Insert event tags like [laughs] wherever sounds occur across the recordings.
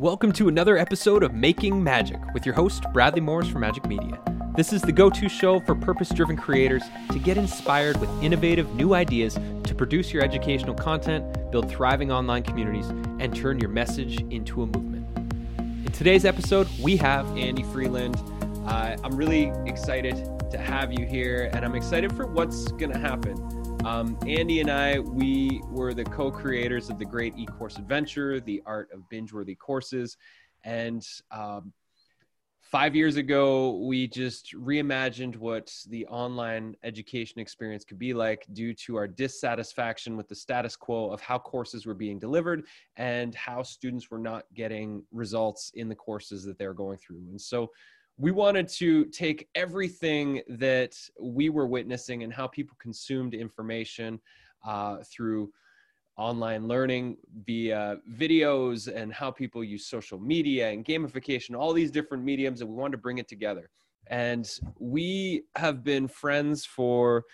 Welcome to another episode of Making Magic with your host, Bradley Morris from Magic Media. This is the go to show for purpose driven creators to get inspired with innovative new ideas to produce your educational content, build thriving online communities, and turn your message into a movement. In today's episode, we have Andy Freeland. Uh, I'm really excited to have you here, and I'm excited for what's going to happen. Um, Andy and I, we were the co creators of the Great E Course Adventure, the art of binge worthy courses. And um, five years ago, we just reimagined what the online education experience could be like due to our dissatisfaction with the status quo of how courses were being delivered and how students were not getting results in the courses that they're going through. And so we wanted to take everything that we were witnessing and how people consumed information uh, through online learning via videos and how people use social media and gamification, all these different mediums, and we wanted to bring it together. And we have been friends for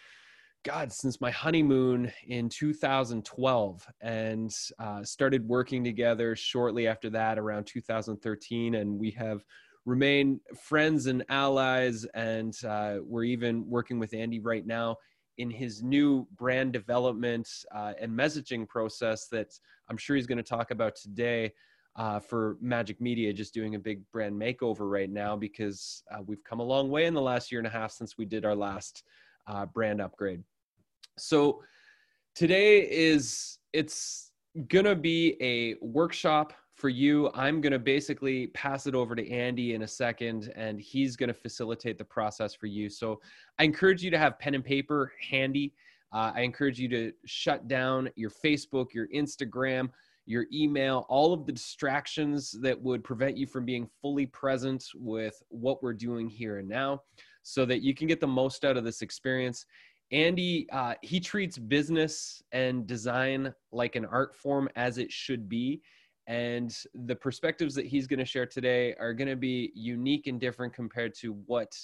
God, since my honeymoon in 2012, and uh, started working together shortly after that, around 2013. And we have remain friends and allies. And uh, we're even working with Andy right now in his new brand development uh, and messaging process that I'm sure he's going to talk about today. Uh, for Magic Media, just doing a big brand makeover right now because uh, we've come a long way in the last year and a half since we did our last uh, brand upgrade. So today is it's gonna be a workshop for you, I'm going to basically pass it over to Andy in a second, and he's going to facilitate the process for you. So I encourage you to have pen and paper handy. Uh, I encourage you to shut down your Facebook, your Instagram, your email, all of the distractions that would prevent you from being fully present with what we're doing here and now so that you can get the most out of this experience. Andy, uh, he treats business and design like an art form as it should be and the perspectives that he's going to share today are going to be unique and different compared to what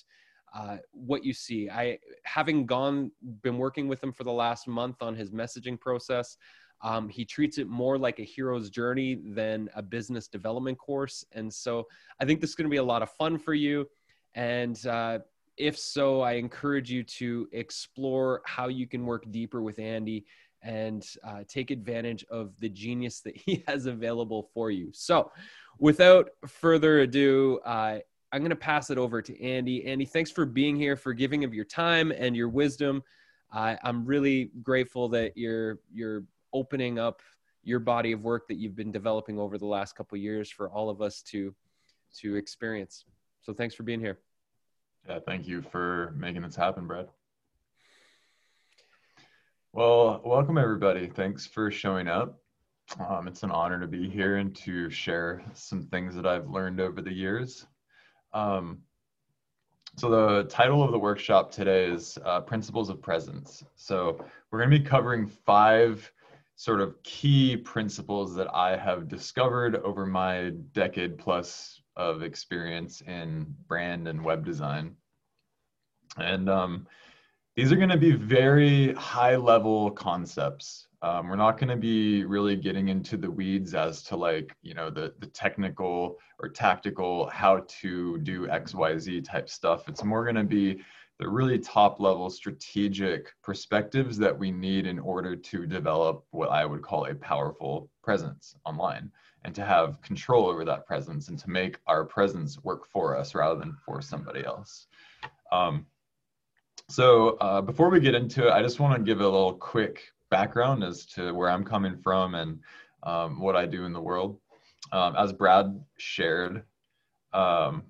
uh, what you see. I having gone been working with him for the last month on his messaging process. Um, he treats it more like a hero's journey than a business development course, and so I think this is going to be a lot of fun for you. And uh, if so, I encourage you to explore how you can work deeper with Andy and uh, take advantage of the genius that he [laughs] has available for you. So, without further ado, uh, I'm going to pass it over to Andy. Andy, thanks for being here, for giving of your time and your wisdom. I'm really grateful that you're you're opening up your body of work that you've been developing over the last couple years for all of us to to experience. So, thanks for being here. Yeah, thank you for making this happen, Brad. Well, welcome everybody. Thanks for showing up. Um, it's an honor to be here and to share some things that I've learned over the years. Um, so the title of the workshop today is uh, Principles of Presence. So we're going to be covering five sort of key principles that I have discovered over my decade plus of experience in brand and web design. And um, these are going to be very high level concepts. Um, we're not going to be really getting into the weeds as to like, you know, the, the technical or tactical how to do XYZ type stuff. It's more going to be the really top level strategic perspectives that we need in order to develop what I would call a powerful presence online and to have control over that presence and to make our presence work for us rather than for somebody else. Um, so uh, before we get into it, I just want to give a little quick background as to where I'm coming from and um, what I do in the world. Um, as Brad shared, um,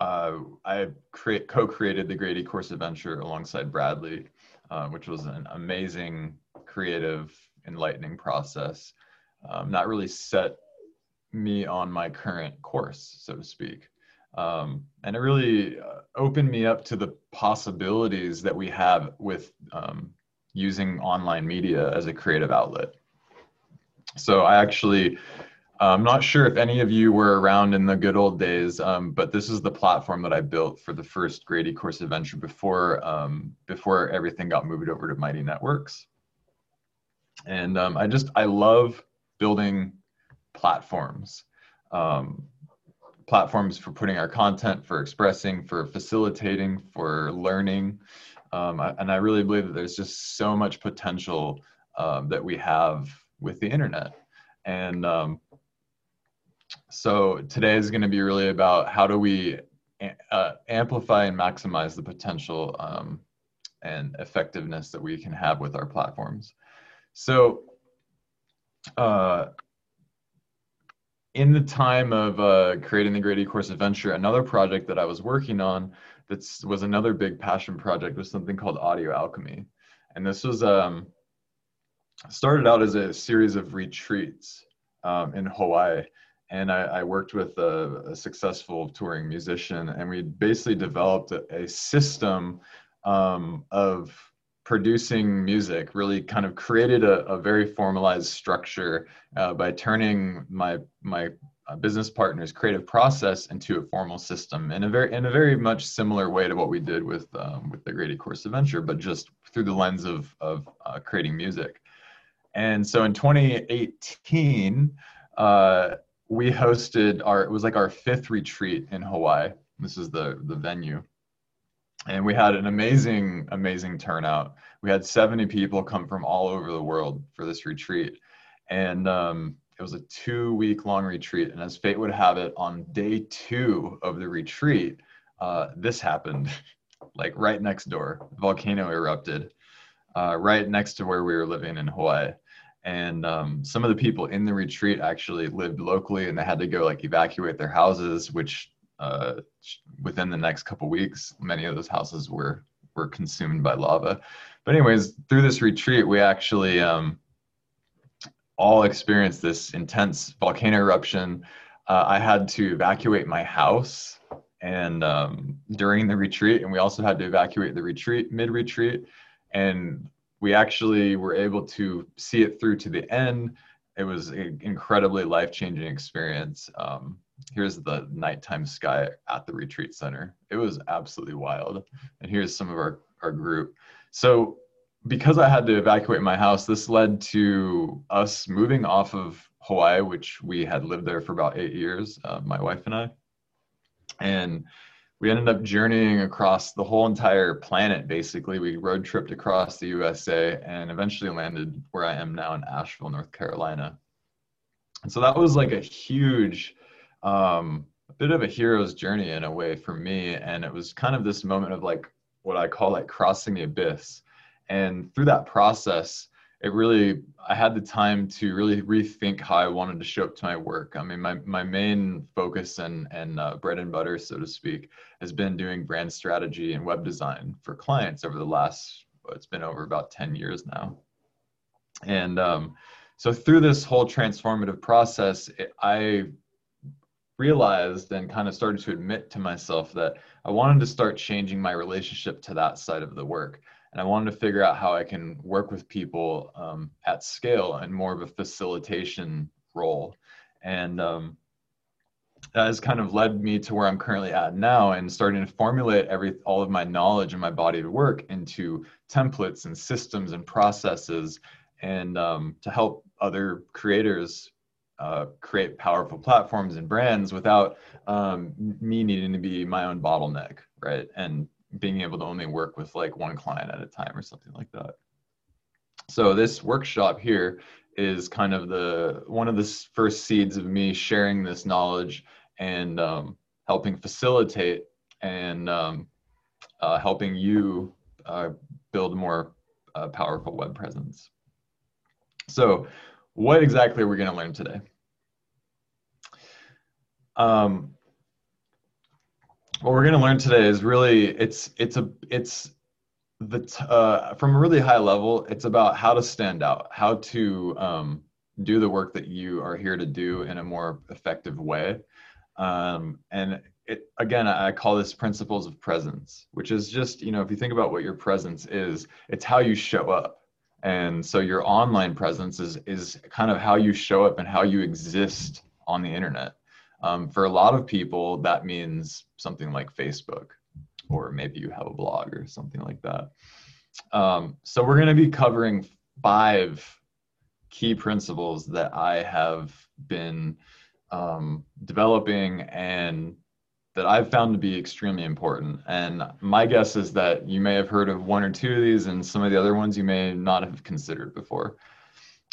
uh, I create, co-created the Great E-Course Adventure alongside Bradley, uh, which was an amazing, creative, enlightening process. Um, that really set me on my current course, so to speak. Um, and it really uh, opened me up to the possibilities that we have with um, using online media as a creative outlet. So I actually, I'm not sure if any of you were around in the good old days, um, but this is the platform that I built for the first Great E-Course Adventure before um, before everything got moved over to Mighty Networks. And um, I just I love building platforms. Um, platforms for putting our content, for expressing, for facilitating, for learning. Um, and I really believe that there's just so much potential um, that we have with the internet. And um, so today is going to be really about how do we uh, amplify and maximize the potential um, and effectiveness that we can have with our platforms. So, uh, in the time of uh, creating the Great E-Course Adventure, another project that I was working on that was another big passion project was something called Audio Alchemy. And this was um, started out as a series of retreats um, in Hawaii and I, I worked with a, a, successful touring musician, and we basically developed a, a system um, of producing music. Really, kind of created a, a very formalized structure uh, by turning my my uh, business partner's creative process into a formal system in a very in a very much similar way to what we did with um, with the Great E-Course Adventure, but just through the lens of of uh, creating music. And so in 2018. Uh, we hosted our it was like our fifth retreat in Hawaii. This is the the venue. And we had an amazing amazing turnout. We had 70 people come from all over the world for this retreat. And um, it was a two week long retreat. And as fate would have it, on day two of the retreat, uh, this happened [laughs] like right next door. Volcano erupted uh, right next to where we were living in Hawaii and um, some of the people in the retreat actually lived locally and they had to go like evacuate their houses which uh, within the next couple weeks many of those houses were were consumed by lava but anyways through this retreat we actually um, all experienced this intense volcano eruption uh, i had to evacuate my house and um, during the retreat and we also had to evacuate the retreat mid retreat and we actually were able to see it through to the end. It was an incredibly life changing experience. Um, here's the nighttime sky at the retreat center. It was absolutely wild. And here's some of our, our group. So, because I had to evacuate my house, this led to us moving off of Hawaii, which we had lived there for about eight years, uh, my wife and I. And we ended up journeying across the whole entire planet basically we road tripped across the usa and eventually landed where i am now in asheville north carolina and so that was like a huge um, a bit of a hero's journey in a way for me. And it was kind of this moment of like what i call like crossing the abyss. And through that process it really i had the time to really rethink how i wanted to show up to my work. I mean my, my main focus and and uh, bread and butter so to speak has been doing brand strategy and web design for clients over the last it's been over about 10 years now. And um, so through this whole transformative process it, i realized and kind of started to admit to myself that i wanted to start changing my relationship to that side of the work and I wanted to figure out how I can work with people um, at scale and more of a facilitation role. And um, that has kind of led me to where I'm currently at now and starting to formulate every all of my knowledge and my body of work into templates and systems and processes and um, to help other creators uh, create powerful platforms and brands without um, me needing to be my own bottleneck right and being able to only work with like one client at a time or something like that. So this workshop here is kind of the one of the first seeds of me sharing this knowledge and um, helping facilitate and um, uh, helping you uh, build more uh, powerful web presence. So what exactly are we going to learn today? Um, what we're going to learn today is really it's it's a it's the uh, from a really high level it's about how to stand out how to um, do the work that you are here to do in a more effective way um, and it, again i call this principles of presence which is just you know if you think about what your presence is it's how you show up and so your online presence is is kind of how you show up and how you exist on the internet um, for a lot of people, that means something like Facebook, or maybe you have a blog or something like that. Um, so we're going to be covering five key principles that I have been um, developing and that I've found to be extremely important. And my guess is that you may have heard of one or two of these, and some of the other ones you may not have considered before.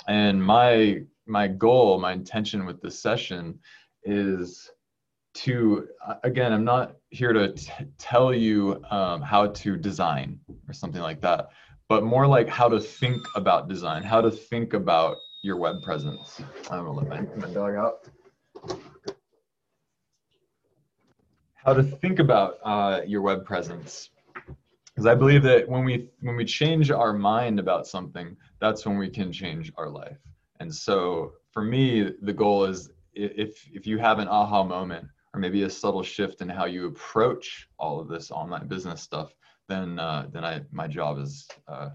And my my goal, my intention with this session is to again, I'm not here to t- tell you um, how to design or something like that, but more like how to think about design, how to think about your web presence. I'm gonna let my, my dog out. How to think about uh, your web presence. Because i believe that when we when we change our mind about something that's when we can change our life. And so for me the goal is if if you have an aha moment or maybe a subtle shift in how you approach all of this online business stuff then uh, then i my job is uh,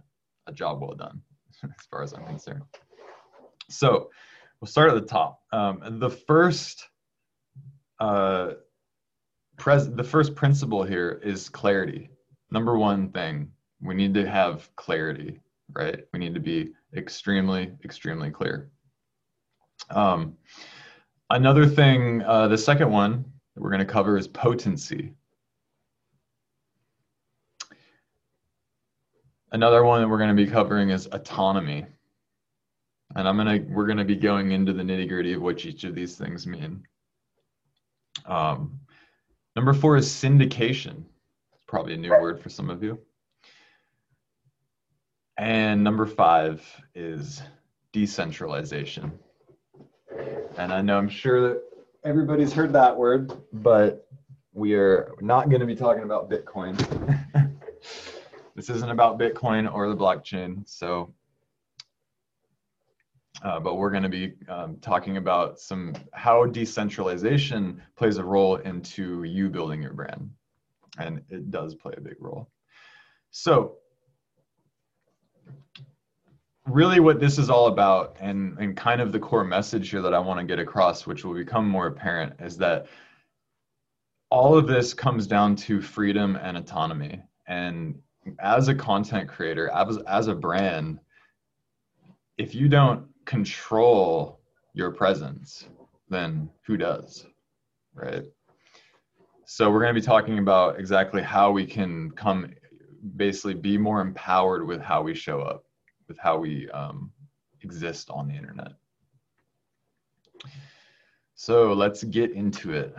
a job well done [laughs] as far as i'm concerned. So we'll start at the top. Um, the first uh, pres- the first principle here is clarity. Number one thing, we need to have clarity, right? We need to be extremely, extremely clear. Um, another thing, uh, the second one that we're going to cover is potency. Another one that we're going to be covering is autonomy. And I'm going to, we're going to be going into the nitty gritty of what each of these things mean. Um, Number four is syndication. It's probably a new word for some of you. And number five is decentralization. And I know I'm sure that everybody's heard that word, but we are not going to be talking about Bitcoin. [laughs] this isn't about Bitcoin or the blockchain. So uh, but we're going to be um, talking about some how decentralization plays a role into you building your brand, and it does play a big role. So, really, what this is all about, and and kind of the core message here that I want to get across, which will become more apparent, is that all of this comes down to freedom and autonomy. And as a content creator, as as a brand, if you don't control your presence, then who does? Right? So we're going to be talking about exactly how we can come basically be more empowered with how we show up, with how we um, exist on the internet. So let's get into it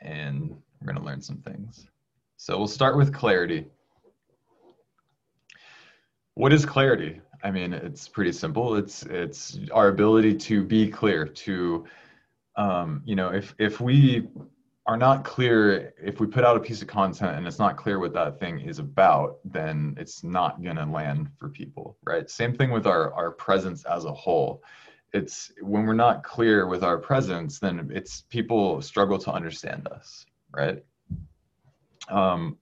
and we're going to learn some things. So we'll start with clarity. What is clarity? I mean, it's pretty simple. It's it's our ability to be clear. To, um, you know, if if we are not clear, if we put out a piece of content and it's not clear what that thing is about, then it's not gonna land for people, right? Same thing with our our presence as a whole. It's when we're not clear with our presence, then it's people struggle to understand us, right? Um,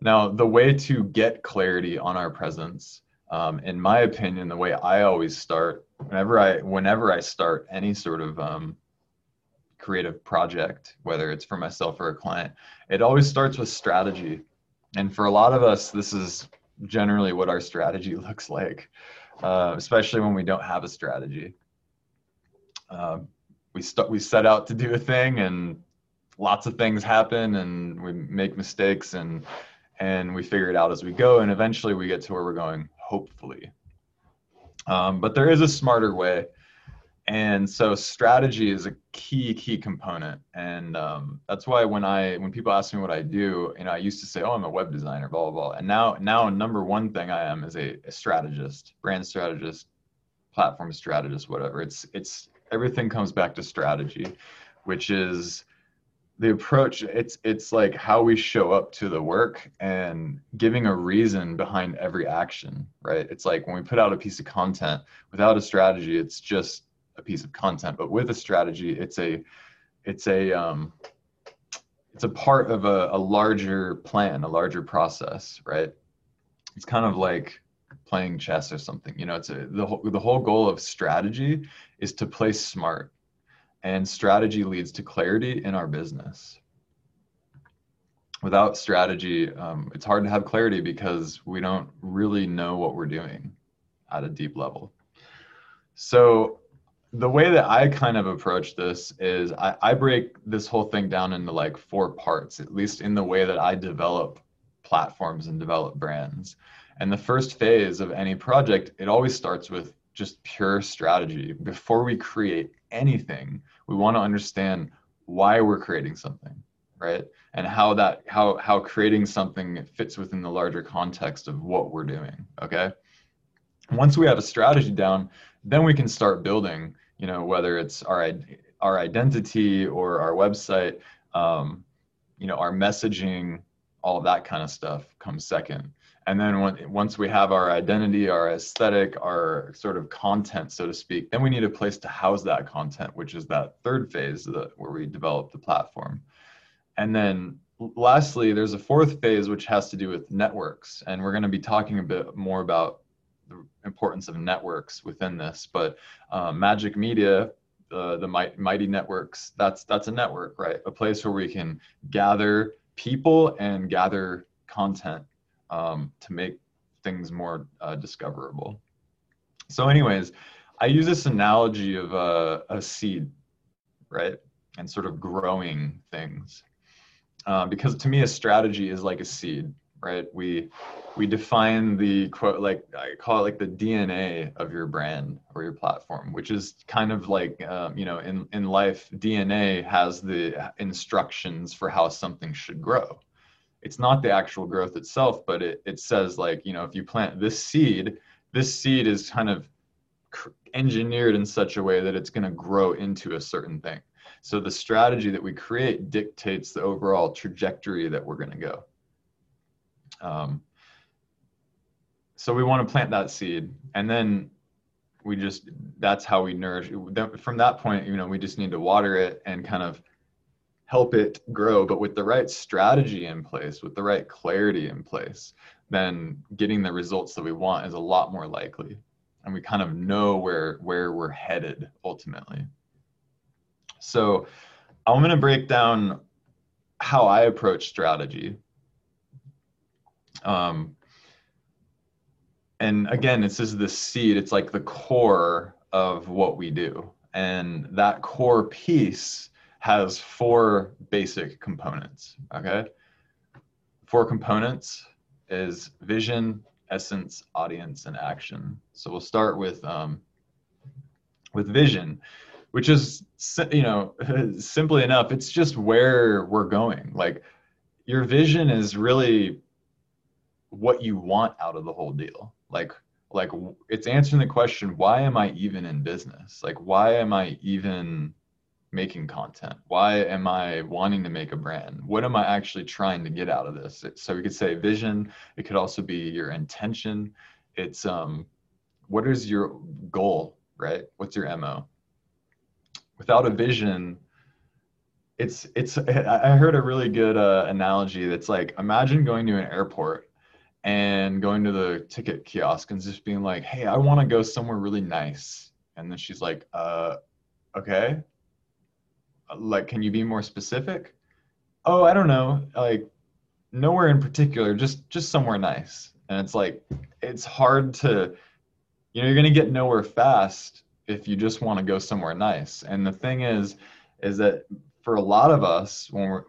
now, the way to get clarity on our presence um, in my opinion, the way I always start, whenever I whenever I start any sort of um, creative project, whether it's for myself or a client, it always starts with strategy. And for a lot of us, this is generally what our strategy [laughs] looks like, uh, especially when we don't have a strategy. Uh, we start we set out to do a thing, and lots of things happen, and we make mistakes, and and we figure it out as we go, and eventually we get to where we're going hopefully. Um, but there is a smarter way. And so strategy is a key, key component. And um, that's why when I when people ask me what I do, you know, I used to say, oh, I'm a web designer, blah, blah, blah. And now now number one thing I am is a, a strategist, brand strategist, platform strategist, whatever. It's it's everything comes back to strategy, which is the approach it's it's like how we show up to the work and giving a reason behind every action right? It's like when we put out a piece of content without a strategy it's just a piece of content but with a strategy it's a it's a um it's a part of a, a larger plan a larger process right? It's kind of like playing chess or something you know it's a the whole the whole goal of strategy is to play smart and strategy leads to clarity in our business. Without strategy, um, it's hard to have clarity because we don't really know what we're doing at a deep level. So the way that I kind of approach this is I, I break this whole thing down into like four parts, at least in the way that I develop platforms and develop brands. And the first phase of any project, it always starts with just pure strategy. Before we create anything, we want to understand why we're creating something, right? And how that how how creating something fits within the larger context of what we're doing. Okay. Once we have a strategy down, then we can start building, you know, whether it's our our identity or our website, um, you know, our messaging, all that kind of stuff comes second and then once we have our identity our aesthetic our sort of content so to speak then we need a place to house that content which is that third phase where we develop the platform. And then lastly there's a fourth phase which has to do with networks. And we're going to be talking a bit more about the importance of networks within this but um, magic media uh, the mighty networks that's that's a network right? A place where we can gather people and gather content um, to make things more uh, discoverable. So, anyways, I use this analogy of a, a seed, right? And sort of growing things. Uh, because to me, a strategy is like a seed, right? We we define the quote like I call it like the DNA of your brand or your platform, which is kind of like um, you know in in life, DNA has the instructions for how something should grow, it's not the actual growth itself, but it, it says like, you know, if you plant this seed, this seed is kind of engineered in such a way that it's going to grow into a certain thing. So the strategy that we create dictates the overall trajectory that we're going to go. Um, so we want to plant that seed and then we just that's how we nourish from that point you know we just need to water it and kind of help it grow but with the right strategy in place with the right clarity in place then getting the results that we want is a lot more likely. And we kind of know where where we're headed ultimately. So i'm going to break down how i approach strategy. Um, and again this is the seed it's like the core of what we do. And that core piece has four basic components. Okay. Four components is vision, essence, audience, and action. So we'll start with um, with vision, which is you know [laughs] simply enough, it's just where we're going. Like your vision is really what you want out of the whole deal. Like like it's answering the question, why am I even in business? Like why am I even making content? Why am I wanting to make a brand? What am I actually trying to get out of this? So we could say vision. It could also be your intention. It's um, what is your goal, right? What's your mo? Without a vision, it's it's. I heard a really good uh, analogy that's like imagine going to an airport and going to the ticket kiosk and just being like, "Hey, I want to go somewhere really nice," and then she's like, "Uh, okay." Like can you be more specific? Oh i don't know like nowhere in particular just just somewhere nice. And it's like it's hard to you know you're going to get nowhere fast if you just want to go somewhere nice. And the thing is is that for a lot of us when we're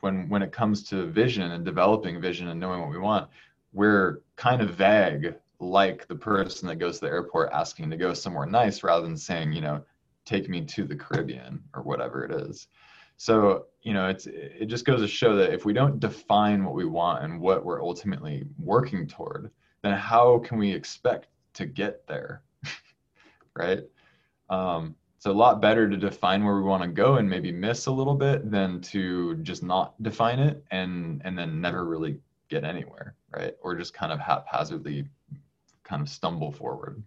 when when it comes to vision and developing vision and knowing what we want we're kind of vague like the person that goes to the airport asking to go somewhere nice rather than saying you know take me to the Caribbean or whatever it is. So, you know, it's it just goes to show that if we don't define what we want and what we're ultimately working toward, then how can we expect to get there? [laughs] right? Um, it's a lot better to define where we want to go and maybe miss a little bit than to just not define it and and then never really get anywhere, right? Or just kind of haphazardly kind of stumble forward.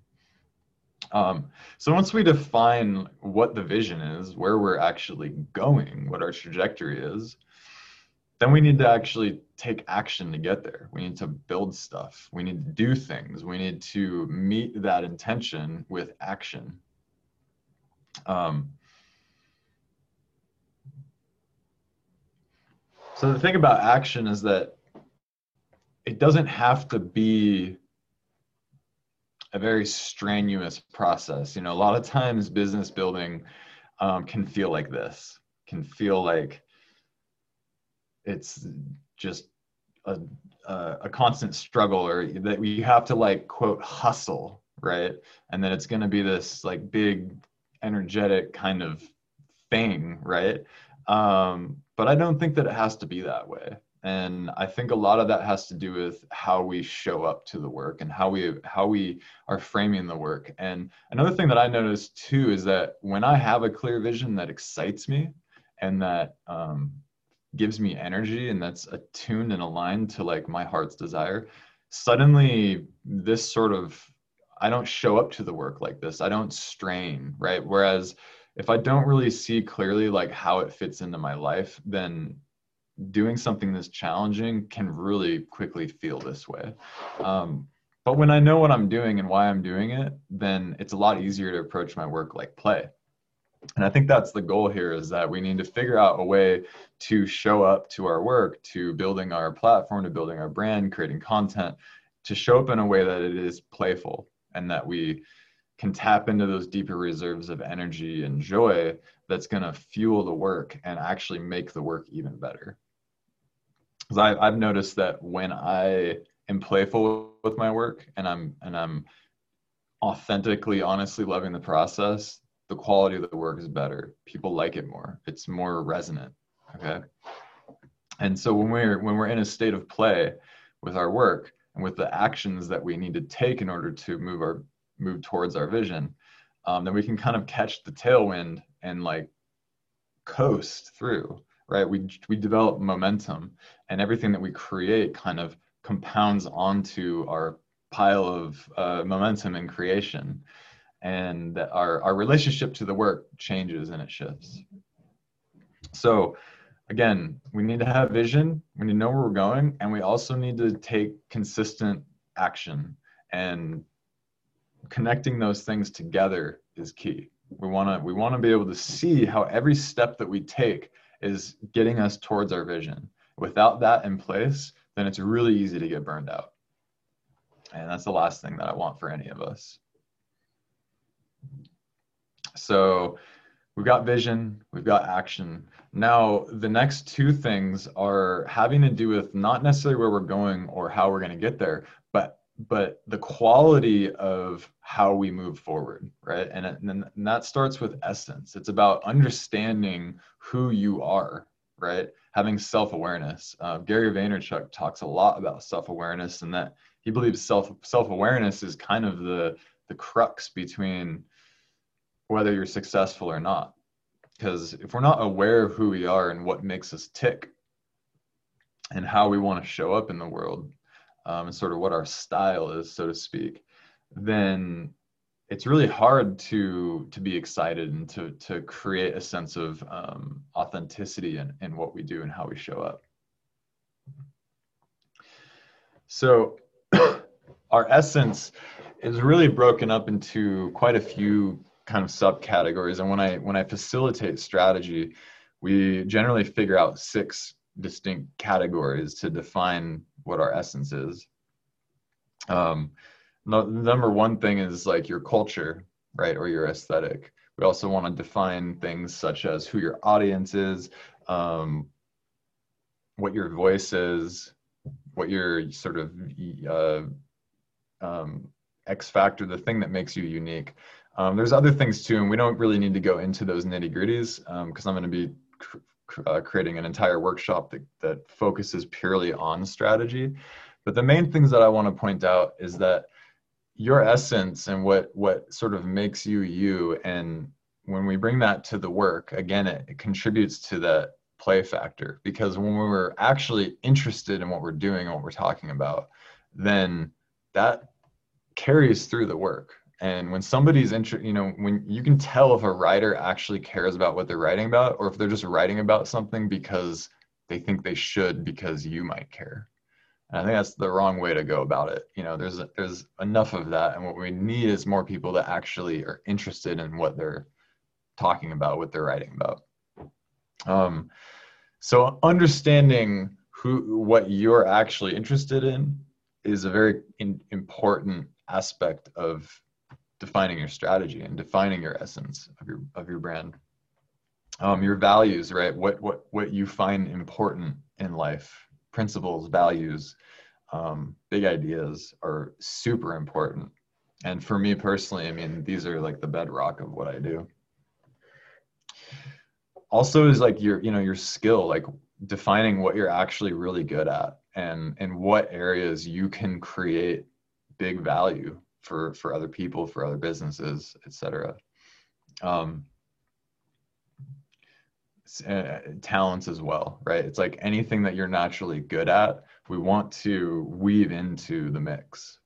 Um, so once we define what the vision is, where we're actually going, what our trajectory is, then we need to actually take action to get there. We need to build stuff. We need to do things. We need to meet that intention with action. Um, so the thing about action is that it doesn't have to be a very strenuous process. You know, a lot of times business building um, can feel like this, can feel like it's just a, a, a constant struggle or that you have to like quote hustle, right? And then it's going to be this like big energetic kind of thing, right? Um, but I don't think that it has to be that way and i think a lot of that has to do with how we show up to the work and how we how we are framing the work. And another thing that i noticed too is that when i have a clear vision that excites me and that um, gives me energy and that's attuned and aligned to like my heart's desire suddenly this sort of i don't show up to the work like this. I don't strain right? Whereas if i don't really see clearly like how it fits into my life then doing something that's challenging can really quickly feel this way. Um, but when I know what I'm doing and why I'm doing it, then it's a lot easier to approach my work like play. And I think that's the goal here is that we need to figure out a way to show up to our work, to building our platform, to building our brand, creating content, to show up in a way that it is playful and that we can tap into those deeper reserves of energy and joy that's going to fuel the work and actually make the work even better because I've noticed that when I am playful with my work and I'm and I'm authentically, honestly loving the process, the quality of the work is better. People like it more. It's more resonant. Okay. And so when we're when we're in a state of play with our work and with the actions that we need to take in order to move our move towards our vision, um, then we can kind of catch the tailwind and like coast through right? We we develop momentum, and everything that we create kind of compounds onto our pile of uh, momentum and creation, and our our relationship to the work changes and it shifts. So, again, we need to have vision. We need to know where we're going, and we also need to take consistent action. And connecting those things together is key. We want to we want to be able to see how every step that we take is getting us towards our vision. Without that in place, then it's really easy to get burned out. And that's the last thing that I want for any of us. So we've got vision, we've got action. Now, the next two things are having to do with not necessarily where we're going or how we're going to get there, but but the quality of how we move forward right and, and, and that starts with essence it's about understanding who you are right having self-awareness. Uh, gary vaynerchuk talks a lot about self-awareness and that he believes self self-awareness is kind of the the crux between whether you're successful or not. Because if we're not aware of who we are and what makes us tick and how we want to show up in the world um, and sort of what our style is, so to speak, then it's really hard to to be excited and to to create a sense of um, authenticity in, in what we do and how we show up. So [coughs] our essence is really broken up into quite a few kind of subcategories. And when I when I facilitate strategy, we generally figure out six distinct categories to define what our essence is. Um, no, number one thing is like your culture, right, or your aesthetic. We also want to define things such as who your audience is, um, what your voice is, what your sort of uh, um, X factor, the thing that makes you unique. Um, there's other things too, and we don't really need to go into those nitty gritties because um, I'm going to be uh, creating an entire workshop that, that focuses purely on strategy. But the main things that I want to point out is that your essence and what what sort of makes you you. And when we bring that to the work again it, it contributes to that play factor. Because when we're actually interested in what we're doing and what we're talking about then that carries through the work. And when somebody's inter- you know when you can tell if a writer actually cares about what they're writing about or if they're just writing about something because they think they should because you might care and i think that's the wrong way to go about it. You know there's there's enough of that. And what we need is more people that actually are interested in what they're talking about what they're writing about. Um, so understanding who what you're actually interested in is a very in, important aspect of defining your strategy and defining your essence of your of your brand. Um, your values right? What what what you find important in life principles values um, big ideas are super important. And for me personally i mean these are like the bedrock of what i do. Also is like your you know your skill like defining what you're actually really good at and and what areas you can create big value for for other people for other businesses etc um uh, talents as well right? It's like anything that you're naturally good at we want to weave into the mix.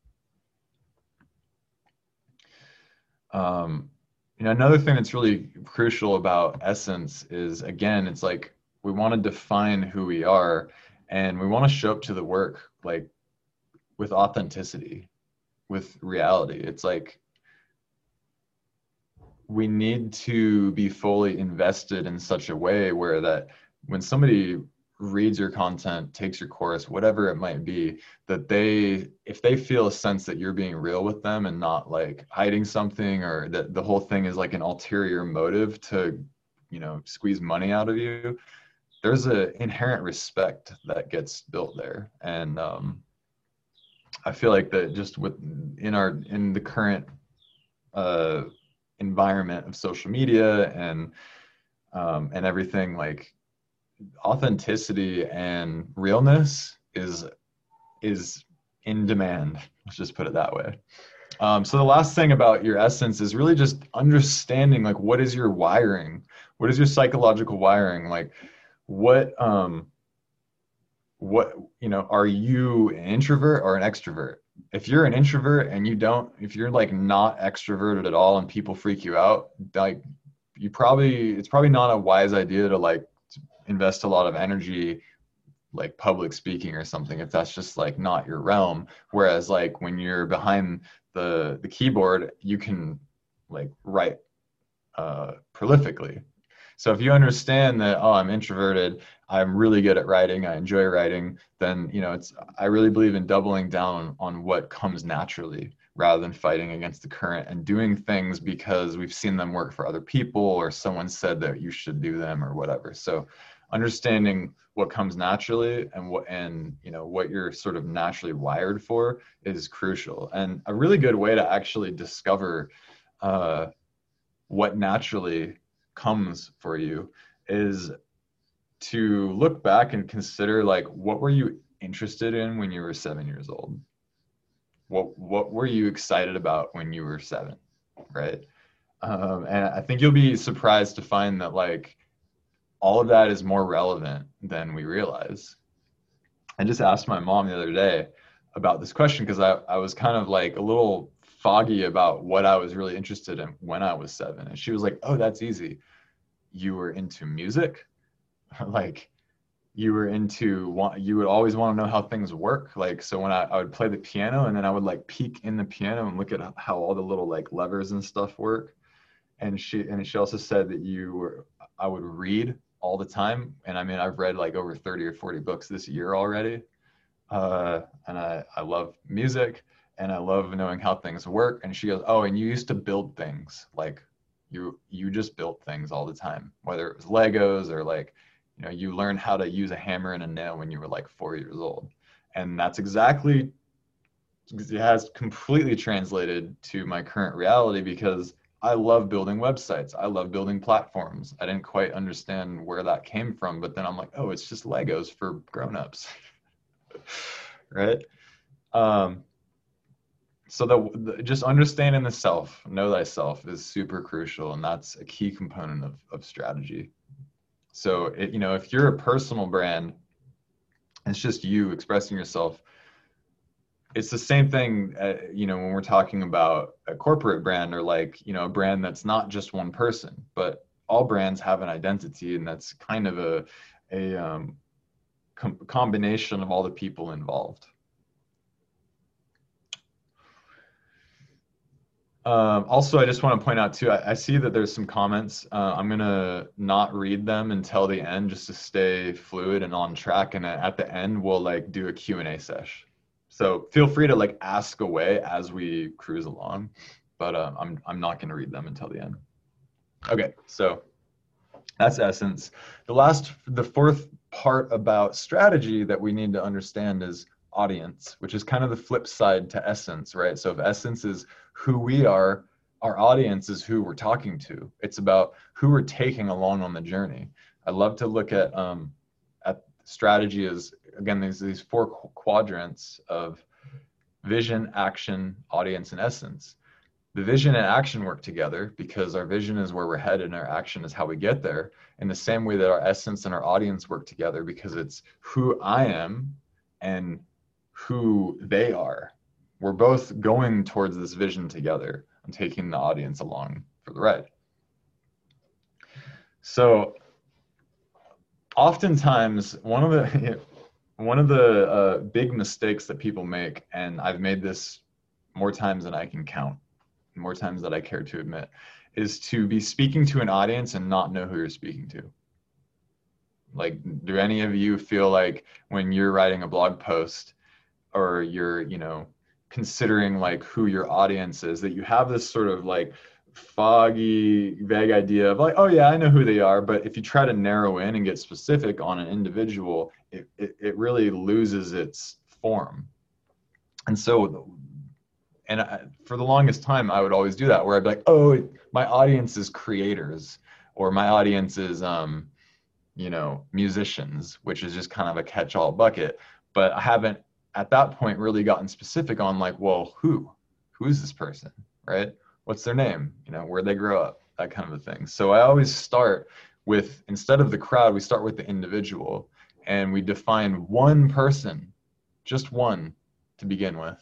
Um you know another thing that's really crucial about essence is again it's like we want to define who we are and we want to show up to the work like with authenticity with reality. It's like we need to be fully invested in such a way where that when somebody reads your content takes your course whatever it might be that they if they feel a sense that you're being real with them and not like hiding something or that the whole thing is like an ulterior motive to you know squeeze money out of you there's an inherent respect that gets built there. And um, i feel like that just with in our in the current uh, environment of social media and um, and everything like authenticity and realness is is in demand let's just put it that way. Um, so the last thing about your essence is really just understanding like what is your wiring? What is your psychological wiring? Like what um what you know are you an introvert or an extrovert if you're an introvert and you don't if you're like not extroverted at all and people freak you out like you probably it's probably not a wise idea to like invest a lot of energy like public speaking or something if that's just like not your realm. Whereas like when you're behind the the keyboard you can like write uh prolifically so if you understand that oh i'm introverted i'm really good at writing i enjoy writing then you know it's i really believe in doubling down on what comes naturally rather than fighting against the current and doing things because we've seen them work for other people or someone said that you should do them or whatever. So understanding what comes naturally and what and you know what you're sort of naturally wired for is crucial. And a really good way to actually discover uh, what naturally comes for you is to look back and consider like what were you interested in when you were seven years old what what were you excited about when you were seven right um, and i think you'll be surprised to find that like all of that is more relevant than we realize. I just asked my mom the other day about this question because I, I was kind of like a little foggy about what I was really interested in when I was seven. And she was like, Oh, that's easy. You were into music? [laughs] like, you were into you would always want to know how things work like so when I, I would play the piano and then i would like peek in the piano and look at how all the little like levers and stuff work and she and she also said that you were i would read all the time. And I mean, I've read like over 30 or 40 books this year already. Uh, and I, I love music and I love knowing how things work. And she goes, Oh, and you used to build things like you, you just built things all the time, whether it was Legos or like, you know, you learned how to use a hammer and a nail when you were like four years old. And that's exactly, it has completely translated to my current reality because I love building websites. I love building platforms. I didn't quite understand where that came from, but then I'm like, oh, it's just Legos for grown-ups. [laughs] right? Um, so the, the, just understanding the self, know thyself is super crucial, and that's a key component of, of strategy. So it, you know, if you're a personal brand, it's just you expressing yourself it's the same thing uh, you know when we're talking about a corporate brand or like you know a brand that's not just one person but all brands have an identity and that's kind of a a um, com- combination of all the people involved um, also i just want to point out too I, I see that there's some comments uh, i'm to not read them until the end just to stay fluid and on track and at the end we'll like do a q&a session so feel free to like ask away as we cruise along, but uh, I'm I'm not to read them until the end. Okay, so that's essence. The last, the fourth part about strategy that we need to understand is audience, which is kind of the flip side to essence, right? So if essence is who we are, our audience is who we're talking to. It's about who we're taking along on the journey. I love to look at um, at strategy as again these these four quadrants of vision, action, audience, and essence. The vision and action work together because our vision is where we're headed and our action is how we get there. In the same way that our essence and our audience work together because it's who I am and who they are. We're both going towards this vision together and taking the audience along for the ride. So oftentimes one of the [laughs] one of the uh, big mistakes that people make, and I've made this more times than I can count, more times that I care to admit, is to be speaking to an audience and not know who you're speaking to. Like, do any of you feel like when you're writing a blog post or you're, you know, considering like who your audience is, that you have this sort of like foggy, vague idea of like, oh yeah, I know who they are. But if you try to narrow in and get specific on an individual, it, it, it really loses its form. And so, and I, for the longest time, I would always do that where I'd be like, oh, my audience is creators or my audience is, um, you know, musicians, which is just kind of a catch all bucket. But I haven't at that point really gotten specific on like, well, who? Who is this person? Right? what's their name you know where they grow up that kind of a thing so i always start with instead of the crowd we start with the individual and we define one person just one to begin with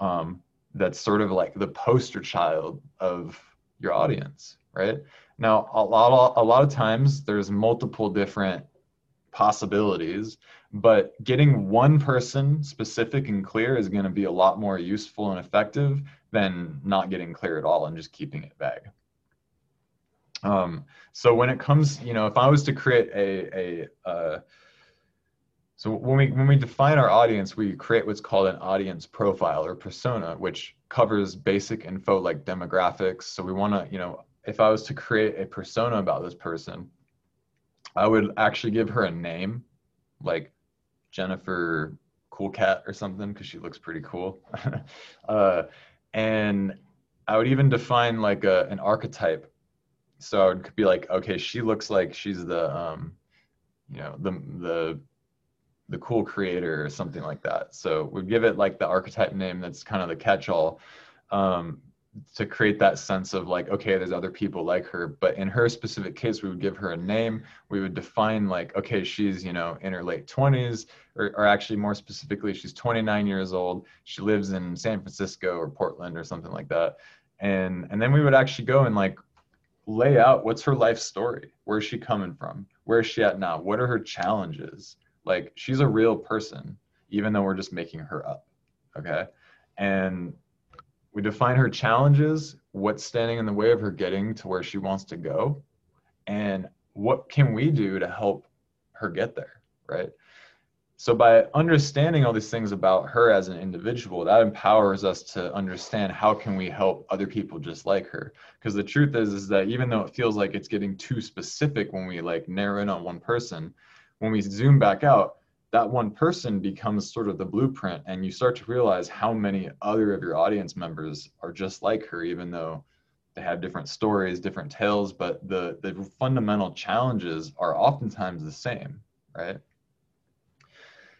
um, that's sort of like the poster child of your audience right now a lot a lot of times there's multiple different possibilities but getting one person specific and clear is going to be a lot more useful and effective than not getting clear at all and just keeping it vague. Um, so when it comes, you know, if I was to create a, a uh, so when we when we define our audience, we create what's called an audience profile or persona, which covers basic info like demographics. So we want to, you know, if I was to create a persona about this person, I would actually give her a name, like Jennifer Cool Cat or something, because she looks pretty cool. [laughs] uh, and I would even define like a, an archetype. So I would be like, okay, she looks like she's the, um, you know, the the the cool creator or something like that. So we'd give it like the archetype name that's kind of the catch-all. Um, to create that sense of like okay there's other people like her. But in her specific case we would give her a name. We would define like okay she's you know in her late 20s or, or actually more specifically she's 29 years old. She lives in san francisco or portland or something like that. And and then we would actually go and like lay out what's her life story. Where's she coming from? Where's she at now? What are her challenges? Like she's a real person even though we're just making her up okay? And we define her challenges, what's standing in the way of her getting to where she wants to go, and what can we do to help her get there, right? So by understanding all these things about her as an individual, that empowers us to understand how can we help other people just like her. Because the truth is is that even though it feels like it's getting too specific when we like narrow in on one person, when we zoom back out, that one person becomes sort of the blueprint and you start to realize how many other of your audience members are just like her even though they have different stories different tales but the the fundamental challenges are oftentimes the same right?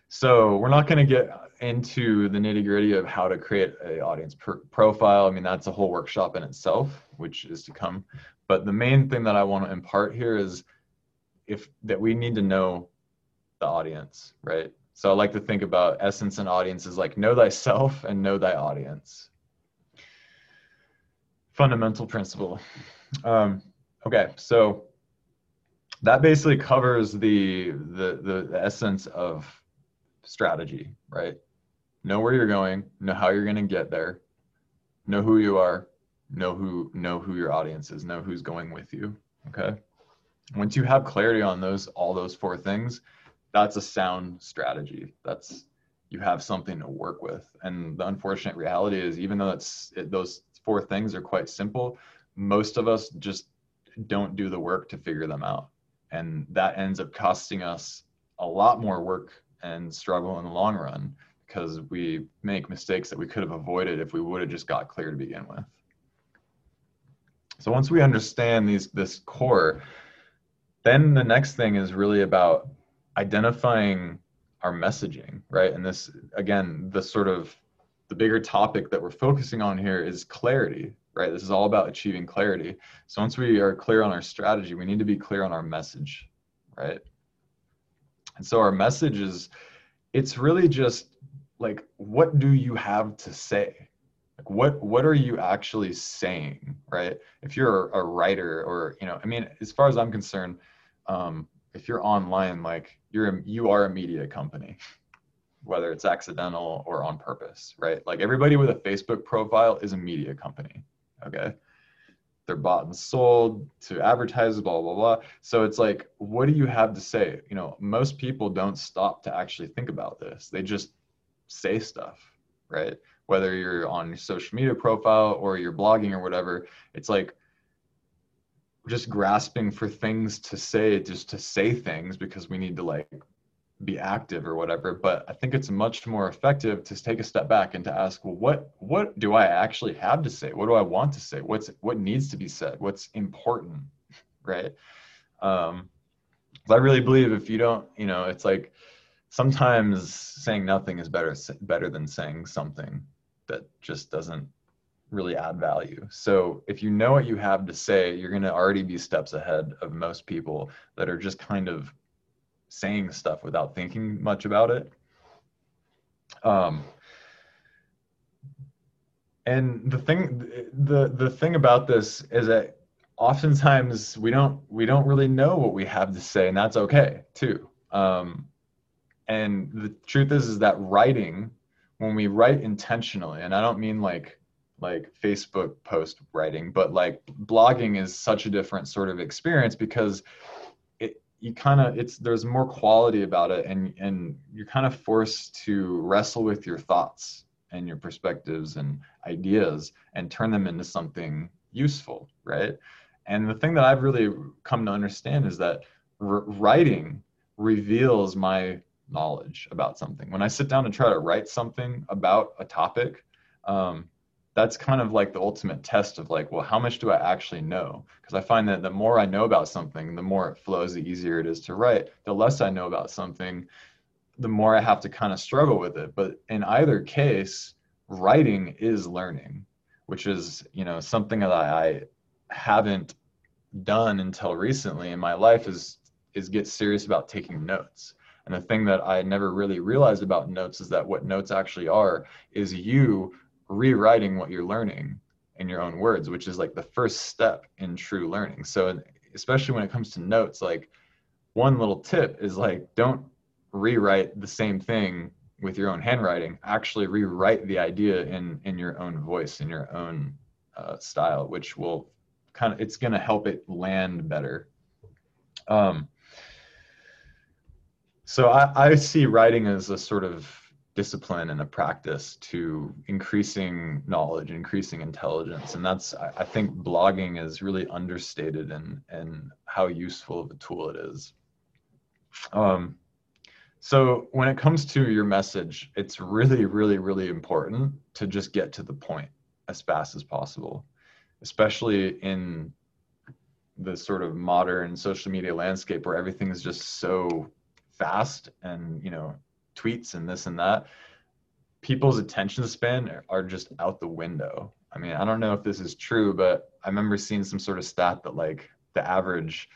So we're not going to get into the nitty gritty of how to create a audience profile. I mean that's a whole workshop in itself which is to come. But the main thing that i want to impart here is if that we need to know the audience, right? So I like to think about essence and audience as like know thyself and know thy audience. Fundamental principle. Um, okay, so that basically covers the, the the essence of strategy, right? Know where you're going, know how you're going to get there, know who you are, know who know who your audience is, know who's going with you. Okay. Once you have clarity on those all those four things, that's a sound strategy. That's you have something to work with. And the unfortunate reality is, even though it's it, those four things are quite simple, most of us just don't do the work to figure them out, and that ends up costing us a lot more work and struggle in the long run because we make mistakes that we could have avoided if we would have just got clear to begin with. So once we understand these this core, then the next thing is really about identifying our messaging, right? And this again, the sort of the bigger topic that we're focusing on here is clarity, right? This is all about achieving clarity. So once we are clear on our strategy, we need to be clear on our message, right? And so our message is it's really just like what do you have to say? Like what what are you actually saying, right? If you're a writer or, you know, I mean, as far as I'm concerned, um, if you're online, like you're a, you are a media company, [laughs] whether it's accidental or on purpose, right? Like everybody with a Facebook profile is a media company. Okay. They're bought and sold to advertise, blah, blah, blah. So it's like, what do you have to say? You know, most people don't stop to actually think about this. They just say stuff, right? Whether you're on your social media profile or you're blogging or whatever, it's like, just grasping for things to say just to say things because we need to like be active or whatever. But i think it's much more effective to take a step back and to ask well what what do i actually have to say? What do i want to say? What's what needs to be said? What's important [laughs] right? Um i really believe if you don't you know it's like sometimes saying nothing is better better than saying something that just doesn't really add value. So if you know what you have to say, you're going to already be steps ahead of most people that are just kind of saying stuff without thinking much about it. Um, and the thing, the the thing about this is that oftentimes we don't we don't really know what we have to say, and that's okay too. Um, and the truth is, is that writing, when we write intentionally, and I don't mean like like Facebook post writing, but like blogging is such a different sort of experience because it you kind of it's there's more quality about it and and you're kind of forced to wrestle with your thoughts and your perspectives and ideas and turn them into something useful, right? And the thing that I've really come to understand is that r- writing reveals my knowledge about something. When I sit down and try to write something about a topic, um, that's kind of like the ultimate test of like, well, how much do I actually know? Because I find that the more I know about something, the more it flows, the easier it is to write. The less I know about something, the more I have to kind of struggle with it. But in either case, writing is learning, which is, you know, something that I haven't done until recently in my life is is get serious about taking notes. And the thing that I never really realized about notes is that what notes actually are is you rewriting what you're learning in your own words, which is like the first step in true learning. So, especially when it comes to notes, like one little tip is like don't rewrite the same thing with your own handwriting. Actually, rewrite the idea in in your own voice, in your own uh, style, which will kind of it's going to help it land better. Um, so I, I see writing as a sort of discipline and a practice to increasing knowledge, increasing intelligence. And that's, I think blogging is really understated in, in how useful of a tool it is. Um, so when it comes to your message, it's really, really, really important to just get to the point as fast as possible, especially in the sort of modern social media landscape where everything is just so fast and, you know, tweets and this and that, people's attention span are just out the window. I mean, I don't know if this is true, but I remember seeing some sort of stat that like the average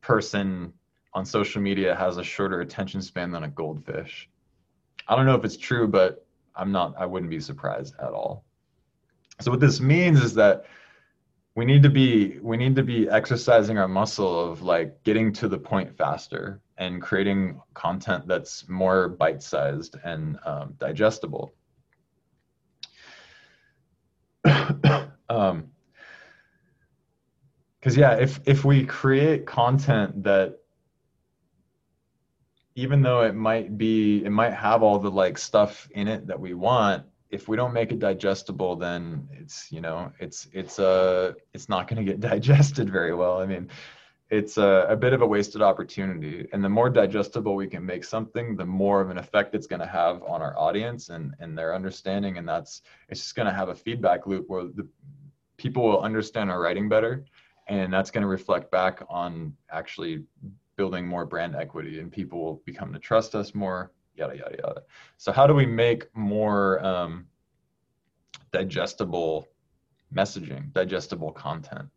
person on social media has a shorter attention span than a goldfish. I don't know if it's true, but I'm not, I wouldn't be surprised at all. So what this means is that we need to be we need to be exercising our muscle of like getting to the point faster and creating content that's more bite-sized and um, digestible. [coughs] Um because yeah if if we create content that even though it might be it might have all the like stuff in it that we want if we don't make it digestible then it's you know it's it's uh it's not going to get [laughs] digested very well. I mean it's a, a, bit of a wasted opportunity. And the more digestible we can make something the more of an effect it's going to have on our audience and and their understanding. And that's it's just going to have a feedback loop where the people will understand our writing better. And that's going to reflect back on actually building more brand equity and people will become to trust us more yada yada yada so how do we make more um, digestible messaging digestible content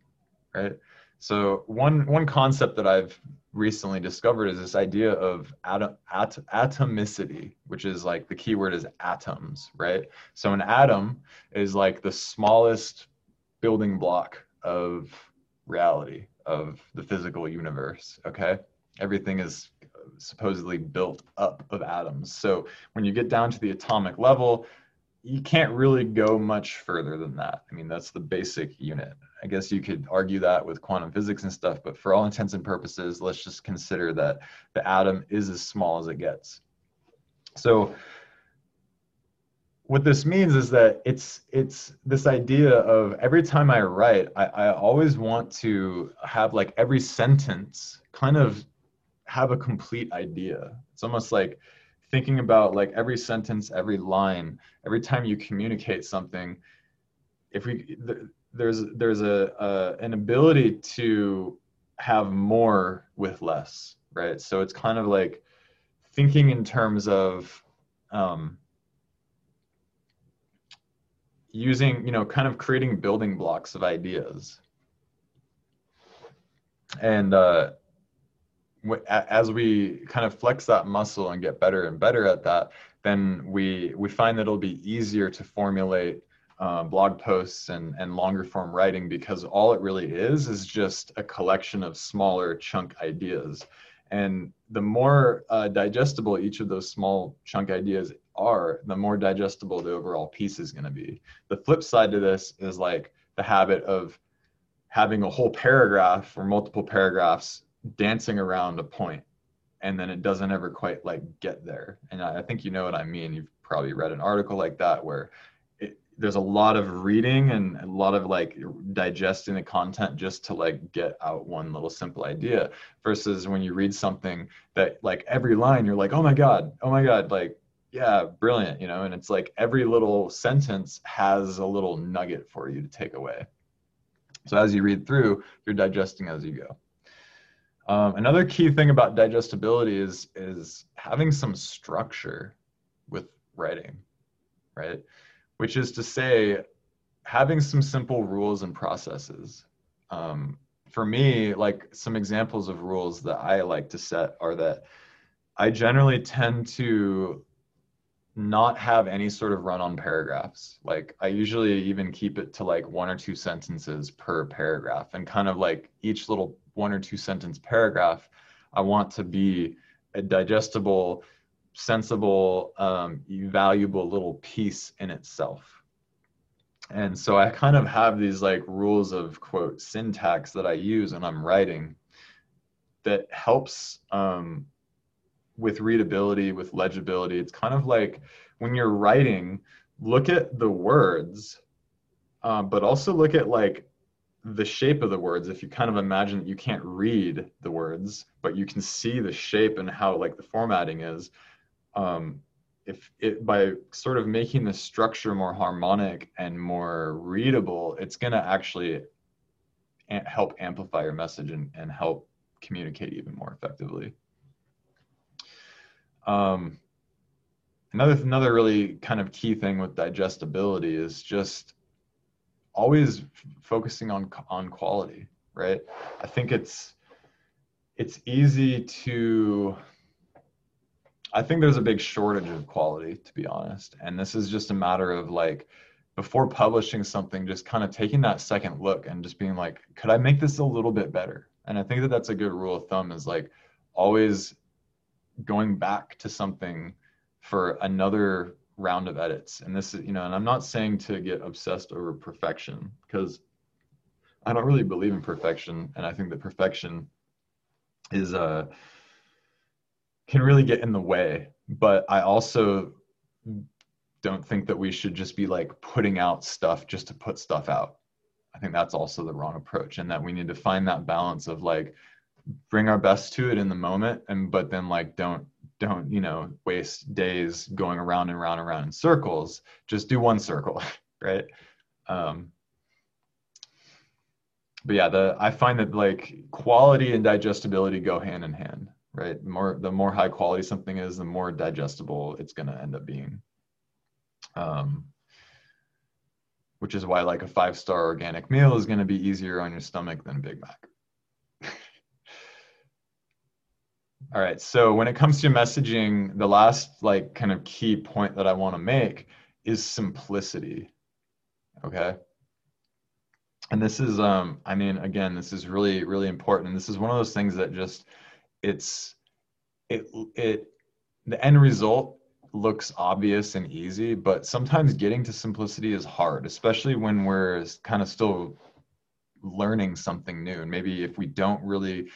right so one one concept that i've recently discovered is this idea of atom, at, atomicity which is like the keyword is atoms right so an atom is like the smallest building block of reality of the physical universe. Okay. Everything is supposedly built up of atoms. So when you get down to the atomic level, you can't really go much further than that. I mean, that's the basic unit. I guess you could argue that with quantum physics and stuff, but for all intents and purposes, let's just consider that the atom is as small as it gets. So what this means is that it's it's this idea of every time I write, I, I always want to have like every sentence kind of have a complete idea. It's almost like thinking about like every sentence, every line, every time you communicate something. If we there's there's a, a an ability to have more with less, right? So it's kind of like thinking in terms of um, using, you know, kind of creating building blocks of ideas. And uh, as we kind of flex that muscle and get better and better at that, then we we find that it'll be easier to formulate uh, blog posts and and longer form writing because all it really is is just a collection of smaller chunk ideas. And the more uh, digestible each of those small chunk ideas are, the more digestible the overall piece is going to be. The flip side to this is like the habit of having a whole paragraph or multiple paragraphs dancing around a point and then it doesn't ever quite like get there. And I, think you know what I mean. You've probably read an article like that where it, there's a lot of reading and a lot of like digesting the content just to like get out one little simple idea versus when you read something that like every line you're like oh my god oh my god like yeah, brilliant, you know, and it's like every little sentence has a little nugget for you to take away. So as you read through, you're digesting as you go. Um, another key thing about digestibility is is having some structure with writing, right? Which is to say, having some simple rules and processes. Um, for me, like some examples of rules that I like to set are that I generally tend to not have any sort of run on paragraphs. Like I usually even keep it to like one or two sentences per paragraph and kind of like each little one or two sentence paragraph, I want to be a digestible, sensible, um, valuable little piece in itself. And so I kind of have these like rules of quote syntax that I use when I'm writing that helps um, with readability, with legibility. It's kind of like when you're writing, look at the words, uh, but also look at like the shape of the words. If you kind of imagine that you can't read the words, but you can see the shape and how like the formatting is. Um, if it by sort of making the structure more harmonic and more readable, it's going to actually help amplify your message and, and help communicate even more effectively. Um, another another really kind of key thing with digestibility is just always focusing on on quality, right? I think it's it's easy to I think there's a big shortage of quality to be honest. And this is just a matter of like before publishing something just kind of taking that second look and just being like could I make this a little bit better? And I think that that's a good rule of thumb is like always going back to something for another round of edits. And this is, you know, and I'm not saying to get obsessed over perfection because I don't really believe in perfection. And I think that perfection is uh, can really get in the way. But I also don't think that we should just be like putting out stuff just to put stuff out. I think that's also the wrong approach, and that we need to find that balance of like bring our best to it in the moment, and but then like don't don't you know waste days going around and around and around in circles. Just do one circle, [laughs] right? Um, but yeah, the I find that like quality and digestibility go hand in hand, right? The more the more high quality something is, the more digestible it's going to end up being. Um, which is why like a five star organic meal is going to be easier on your stomach than a Big Mac. All right, so when it comes to messaging, the last like kind of key point that I want to make is simplicity. Okay and this is um i mean again this is really really important and this is one of those things that just it's it it the end result looks obvious and easy but sometimes getting to simplicity is hard especially when we're kind of still learning something new and maybe if we don't really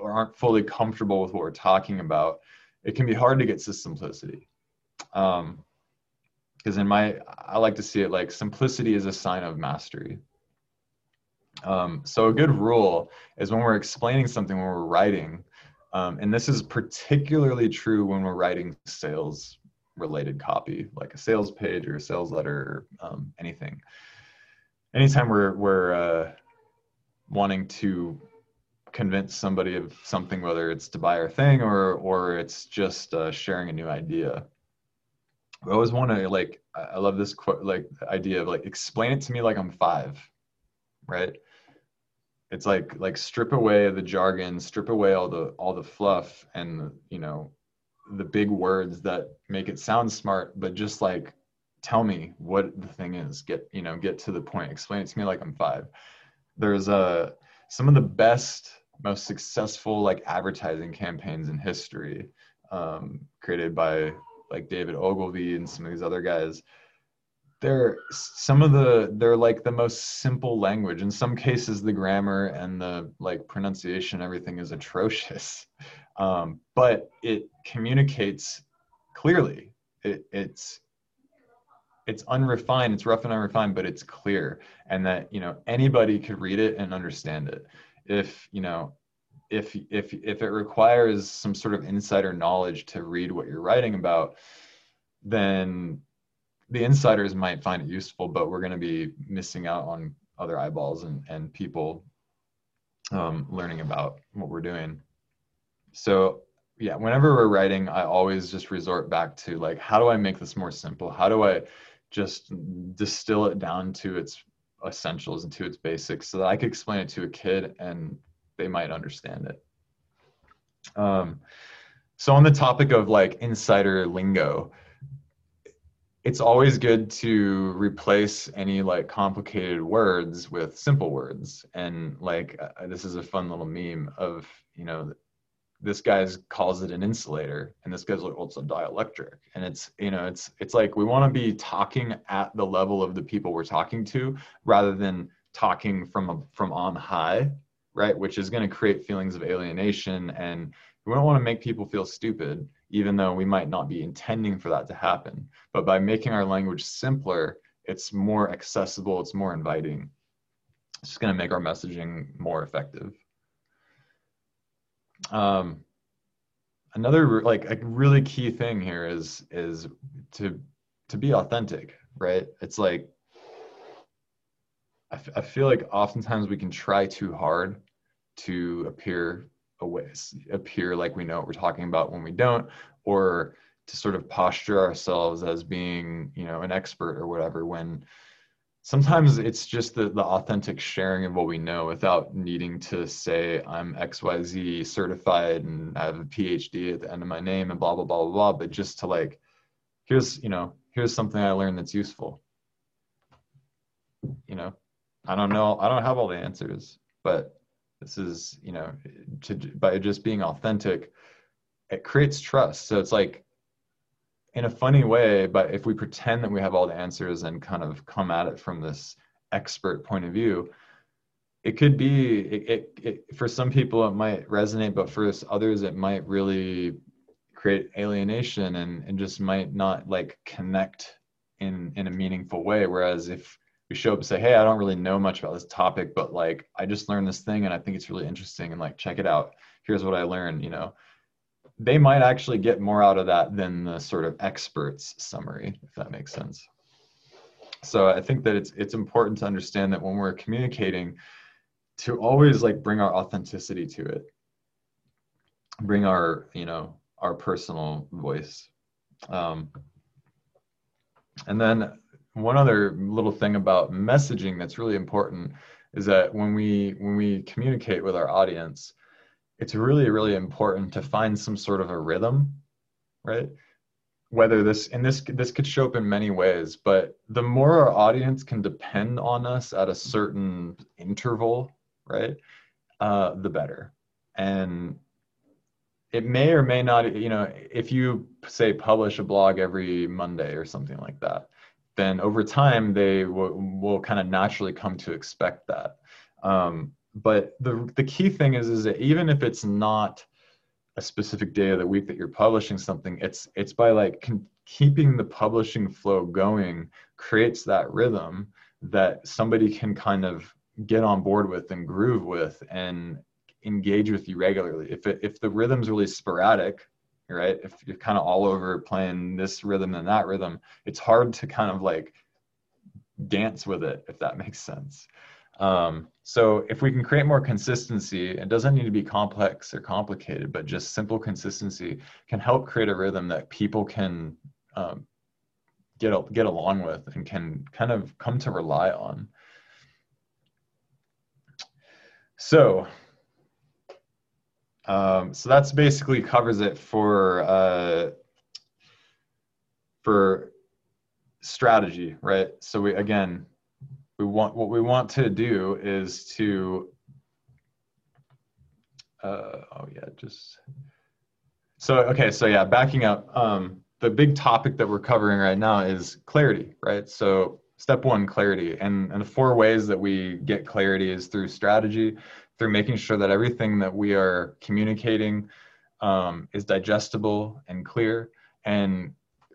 aren't fully comfortable with what we're talking about it can be hard to get to simplicity um because in my i like to see it like simplicity is a sign of mastery um, so a good rule is when we're explaining something, when we're writing, um, and this is particularly true when we're writing sales related copy, like a sales page or a sales letter, or, um, anything. Anytime we're, we're uh, wanting to convince somebody of something, whether it's to buy our thing or, or it's just uh, sharing a new idea. I always want to like, I love this quote, like idea of like, explain it to me like I'm five, right? it's like like strip away the jargon strip away all the all the fluff and you know the big words that make it sound smart but just like tell me what the thing is get you know get to the point explain it to me like i'm five there's a uh, some of the best most successful like advertising campaigns in history um, created by like david ogilvy and some of these other guys. They're some of the they're like the most simple language. In some cases the grammar and the like pronunciation everything is atrocious. [laughs] Um, but it communicates clearly. It, it's it's unrefined. It's rough and unrefined but it's clear. And that you know anybody could read it and understand it if you know if if if it requires some sort of insider knowledge to read what you're writing about then the insiders might find it useful, but we're going to be missing out on other eyeballs and, and people um, learning about what we're doing. So yeah, whenever we're writing, I always just resort back to like, how do I make this more simple? How do I just distill it down to its essentials and to its basics so that I could explain it to a kid and they might understand it. Um, so on the topic of like insider lingo, it's always good to replace any like complicated words with simple words and like uh, this is a fun little meme of you know this guy's calls it an insulator and this guy's like well it's a dielectric and it's you know it's it's like we want to be talking at the level of the people we're talking to rather than talking from a, from on high right which is going to create feelings of alienation and we don't want to make people feel stupid even though we might not be intending for that to happen. But by making our language simpler, it's more accessible, it's more inviting. It's just going to make our messaging more effective. Um, another like a really key thing here is is to to be authentic, right? It's like I, I feel like oftentimes we can try too hard to appear ways appear like we know what we're talking about when we don't or to sort of posture ourselves as being you know an expert or whatever when sometimes it's just the, the authentic sharing of what we know without needing to say i'm xyz certified and i have a phd at the end of my name and blah blah blah blah blah but just to like here's you know here's something i learned that's useful. You know i don't know i don't have all the answers but this is you know to by just being authentic it creates trust. So it's like in a funny way but if we pretend that we have all the answers and kind of come at it from this expert point of view it could be it, it, it for some people it might resonate but for others it might really create alienation and and just might not like connect in in a meaningful way. Whereas if we show up and say hey i don't really know much about this topic but like i just learned this thing and i think it's really interesting and like check it out. Here's what i learned you know they might actually get more out of that than the sort of experts summary if that makes sense. So i think that it's it's important to understand that when we're communicating to always like bring our authenticity to it. Bring our you know our personal voice. Um, and then one other little thing about messaging that's really important is that when we when we communicate with our audience it's really really important to find some sort of a rhythm right? Whether this and this this could show up in many ways but the more our audience can depend on us at a certain interval right uh, the better. And it may or may not you know if you say publish a blog every monday or something like that then over time they will, will kind of naturally come to expect that. Um, but the the key thing is is that even if it's not a specific day of the week that you're publishing something it's it's by like con- keeping the publishing flow going creates that rhythm that somebody can kind of get on board with and groove with and engage with you regularly. If it, if the rhythm's really sporadic right if you're kind of all over playing this rhythm and that rhythm it's hard to kind of like dance with it if that makes sense um, so if we can create more consistency, it doesn't need to be complex or complicated, but just simple consistency can help create a rhythm that people can um, get get along with and can kind of come to rely on. So, um, so that's basically covers it for uh, for strategy, right? So we again we want what we want to do is to uh, oh yeah just so okay so yeah backing up um, the big topic that we're covering right now is clarity right? So step one clarity and and the four ways that we get clarity is through strategy through making sure that everything that we are communicating um, is digestible and clear and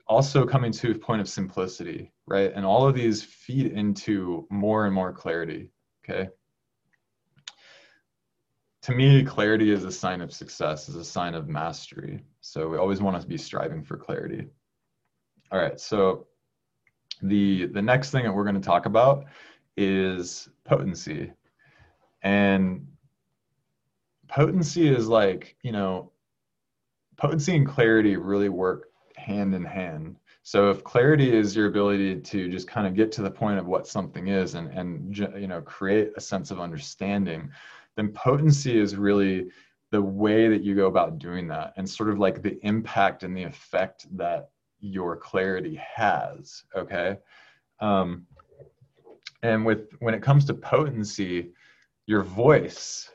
also coming to a point of simplicity, right? And all of these feed into more and more clarity, okay? To me, clarity is a sign of success, is a sign of mastery. So we always want to be striving for clarity. All right, so the, the next thing that we're going to talk about is potency. And potency is like, you know, potency and clarity really work hand in hand. So if clarity is your ability to just kind of get to the point of what something is and and you know create a sense of understanding, then potency is really the way that you go about doing that and sort of like the impact and the effect that your clarity has. Okay. Um, and with when it comes to potency, your voice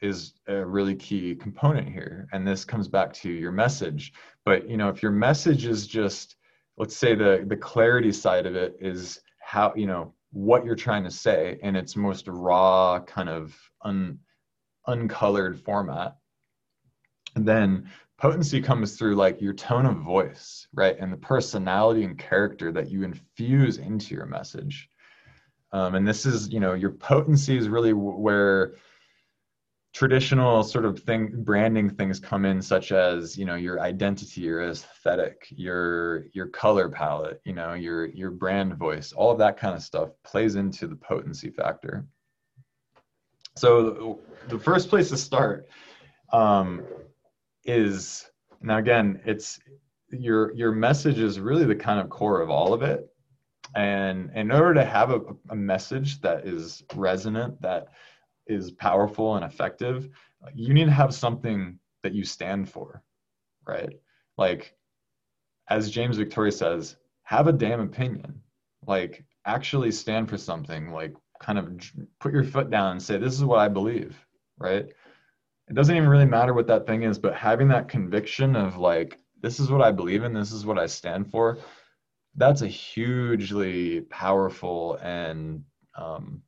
is a really key component here and this comes back to your message but you know if your message is just let's say the the clarity side of it is how you know what you're trying to say in its most raw kind of un, uncolored format. Then potency comes through like your tone of voice right? And the personality and character that you infuse into your message. Um, and this is you know your potency is really where traditional sort of thing branding things come in such as you know your identity your aesthetic your your color palette you know your your brand voice all of that kind of stuff plays into the potency factor. So the first place to start um, is now again it's your your message is really the kind of core of all of it. And in order to have a, a message that is resonant that is powerful and effective, you need to have something that you stand for, right? Like, as James Victore says, have a damn opinion. Like, actually stand for something. Like, kind of put your foot down and say, this is what I believe, right? It doesn't even really matter what that thing is, but having that conviction of like, this is what I believe in, this is what I stand for, that's a hugely powerful and um,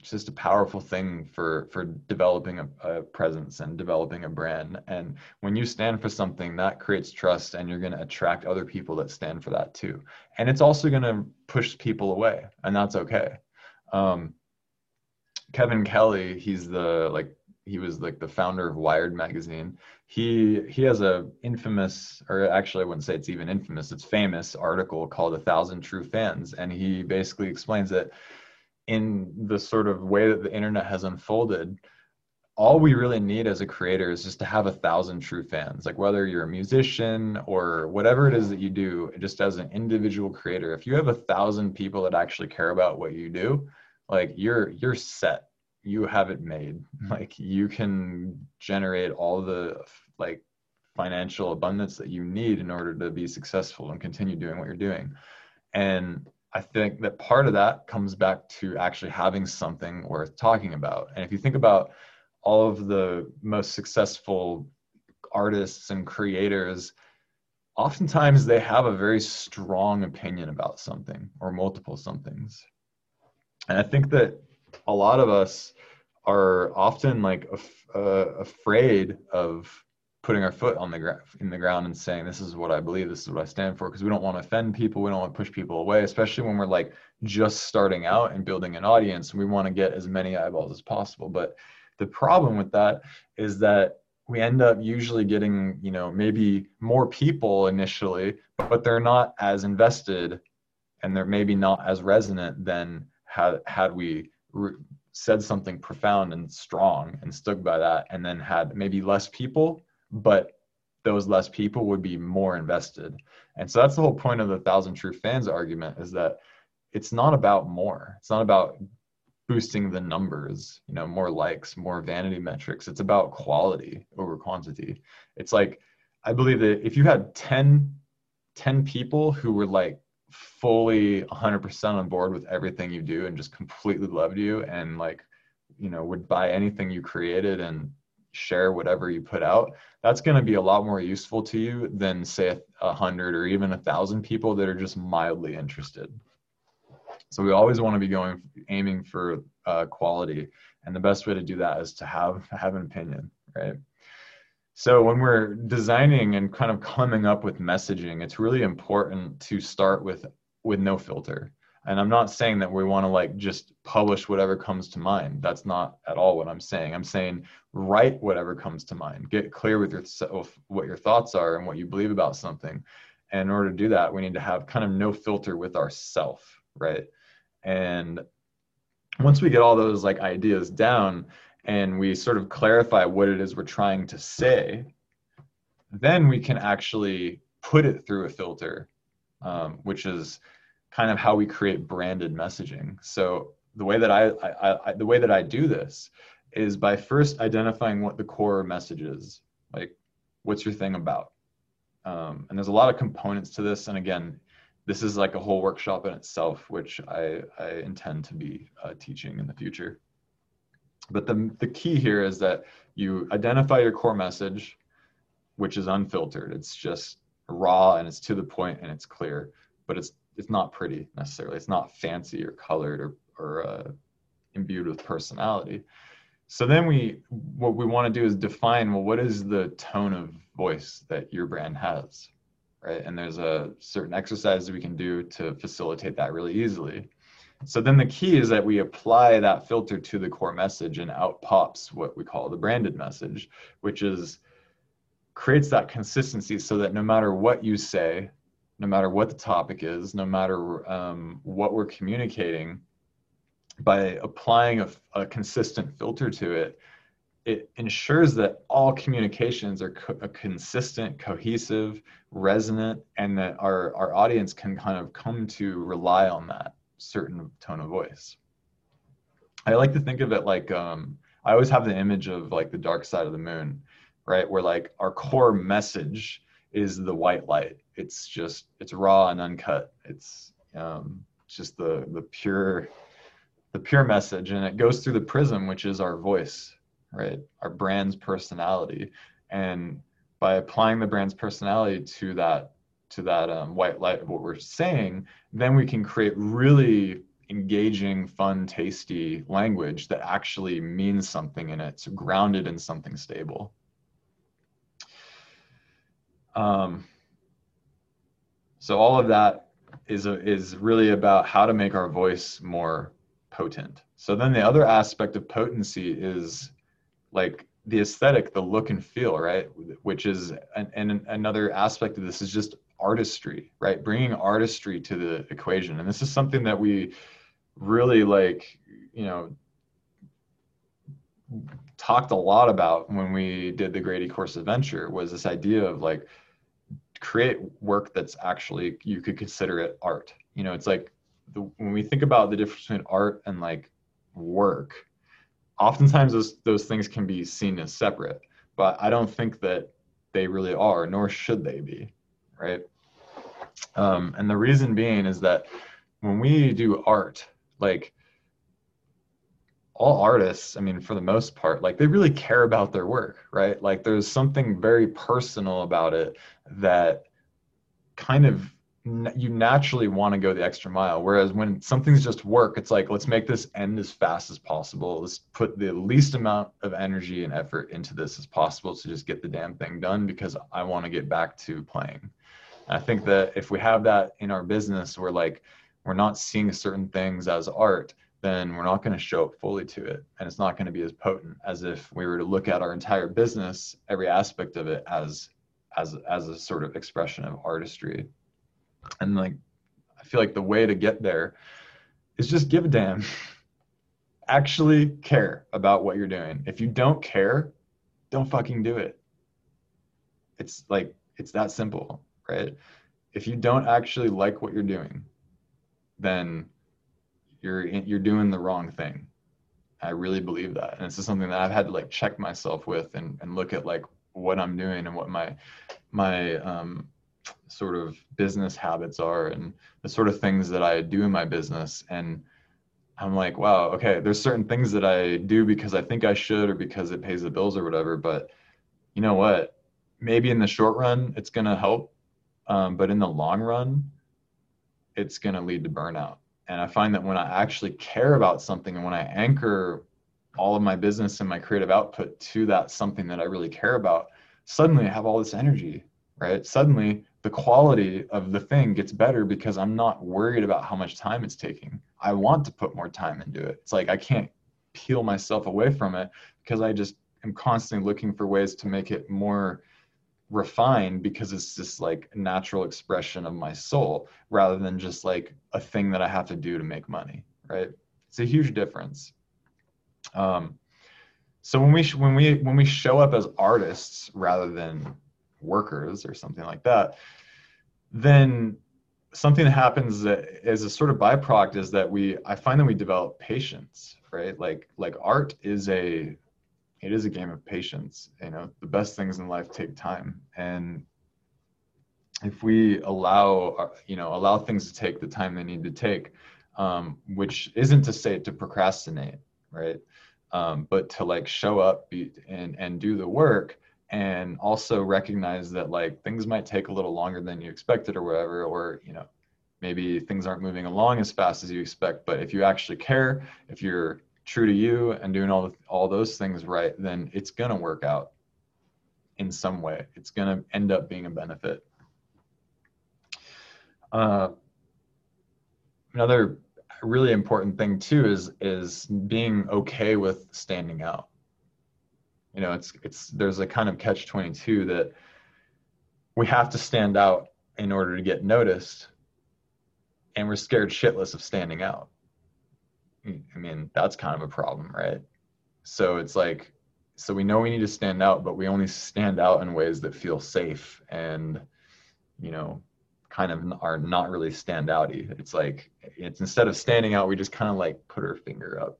it's just a powerful thing for for developing a, a, presence and developing a brand. And when you stand for something that creates trust and you're going to attract other people that stand for that too. And it's also going to push people away and that's okay. Um, kevin kelly he's the like he was like the founder of wired magazine. He he has a infamous or actually i wouldn't say it's even infamous it's famous article called a thousand true fans. And he basically explains that in the sort of way that the internet has unfolded, all we really need as a creator is just to have a thousand true fans. Like whether you're a musician or whatever it is that you do, just as an individual creator, if you have a thousand people that actually care about what you do, like you're you're set. You have it made. [laughs] Like you can generate all the like financial abundance that you need in order to be successful and continue doing what you're doing. And I think that part of that comes back to actually having something worth talking about. And if you think about all of the most successful artists and creators, oftentimes they have a very strong opinion about something or multiple somethings. And I think that a lot of us are often like af- uh, afraid of putting our foot on the ground in the ground and saying this is what i believe this is what i stand for because we don't want to offend people we don't want to push people away especially when we're like just starting out and building an audience we want to get as many eyeballs as possible. But the problem with that is that we end up usually getting you know maybe more people initially but they're not as invested and they're maybe not as resonant than had had we re- said something profound and strong and stuck by that and then had maybe less people but those less people would be more invested. And so that's the whole point of the thousand true fans argument is that it's not about more. It's not about boosting the numbers, you know, more likes, more vanity metrics. It's about quality over quantity. It's like I believe that if you had 10 10 people who were like fully 100% on board with everything you do and just completely loved you and like you know would buy anything you created and share whatever you put out, that's going to be a lot more useful to you than say a hundred or even a thousand people that are just mildly interested. So we always want to be going aiming for uh, quality, and the best way to do that is to have have an opinion, right? So when we're designing and kind of coming up with messaging, it's really important to start with with no filter and i'm not saying that we want to like just publish whatever comes to mind. That's not at all what i'm saying. I'm saying write whatever comes to mind. Get clear with yourself what your thoughts are and what you believe about something. And in order to do that we need to have kind of no filter with ourself right? And once we get all those like ideas down and we sort of clarify what it is we're trying to say then we can actually put it through a filter um, which is kind of how we create branded messaging. So the way that I, I, I, the way that I do this is by first identifying what the core message is. Like, what's your thing about? Um, and there's a lot of components to this. And again, this is like a whole workshop in itself, which I, I intend to be uh, teaching in the future. But the, the key here is that you identify your core message, which is unfiltered. It's just raw and it's to the point and it's clear, but it's it's not pretty necessarily. It's not fancy or colored or or uh, imbued with personality. So then we what we want to do is define well what is the tone of voice that your brand has, right? And there's a certain exercise we can do to facilitate that really easily. So then the key is that we apply that filter to the core message and out pops what we call the branded message, which is creates that consistency so that no matter what you say, no matter what the topic is, no matter um, what we're communicating, by applying a, a, consistent filter to it, it ensures that all communications are co- consistent, cohesive, resonant, and that our, our audience can kind of come to rely on that certain tone of voice. I like to think of it like um, I always have the image of like the dark side of the moon, right? Where like our core message is the white light. It's just it's raw and uncut. It's um, just the the pure the pure message, and it goes through the prism, which is our voice, right? Our brand's personality, and by applying the brand's personality to that to that um, white light of what we're saying, then we can create really engaging, fun, tasty language that actually means something and it's grounded in something stable. Um, so all of that is a, is really about how to make our voice more potent. So then the other aspect of potency is like the aesthetic, the look and feel, right? Which is an, and another aspect of this is just artistry, right? Bringing artistry to the equation. And this is something that we really like, you know, talked a lot about when we did the Grady Course Adventure was this idea of like create work that's actually you could consider it art. You know, it's like the, when we think about the difference between art and like work, oftentimes those those things can be seen as separate, but I don't think that they really are, nor should they be, right? Um, and the reason being is that when we do art, like all artists, I mean, for the most part, like they really care about their work, right? Like there's something very personal about it that kind of you naturally want to go the extra mile. Whereas when something's just work, it's like, let's make this end as fast as possible. Let's put the least amount of energy and effort into this as possible to just get the damn thing done because I want to get back to playing. I think that if we have that in our business, we're like, we're not seeing certain things as art, then we're not going to show up fully to it. And it's not going to be as potent as if we were to look at our entire business, every aspect of it as, as, as a sort of expression of artistry. And like, I feel like the way to get there is just give a damn. [laughs] Actually care about what you're doing. If you don't care, don't fucking do it. It's like, it's that simple right? If you don't actually like what you're doing, then you're you're doing the wrong thing. I really believe that, and this is something that I've had to like check myself with and and look at like what I'm doing and what my my um, sort of business habits are and the sort of things that I do in my business and I'm like, wow, okay, there's certain things that I do because I think I should or because it pays the bills or whatever, but you know what? Maybe in the short run it's going to help um, but in the long run, it's going to lead to burnout. And I find that when I actually care about something and when I anchor all of my business and my creative output to that something that I really care about, suddenly I have all this energy, right? Suddenly the quality of the thing gets better because I'm not worried about how much time it's taking. I want to put more time into it. It's like I can't peel myself away from it because I just am constantly looking for ways to make it more refined because it's just like natural expression of my soul rather than just like a thing that I have to do to make money, right? It's a huge difference. Um, so when we when we when we show up as artists rather than workers or something like that, then something that happens that as a sort of byproduct is that we I find that we develop patience, right? Like like art is a it is a game of patience. You know, the best things in life take time, and if we allow, uh, you know, allow things to take the time they need to take, um, which isn't to say to procrastinate, right? Um, but to like show up and and do the work, and also recognize that like things might take a little longer than you expected or whatever, or you know, maybe things aren't moving along as fast as you expect. But if you actually care, if you're true to you and doing all the, all those things right, then it's gonna work out in some way. It's gonna end up being a benefit. Uh, another really important thing too is is being okay with standing out. You know, it's it's there's a kind of catch 22 that we have to stand out in order to get noticed and we're scared shitless of standing out I mean, that's kind of a problem, right? So it's like, so we know we need to stand out, but we only stand out in ways that feel safe and, you know, kind of are not really stand outy. It's like, it's instead of standing out, we just kind of like put our finger up,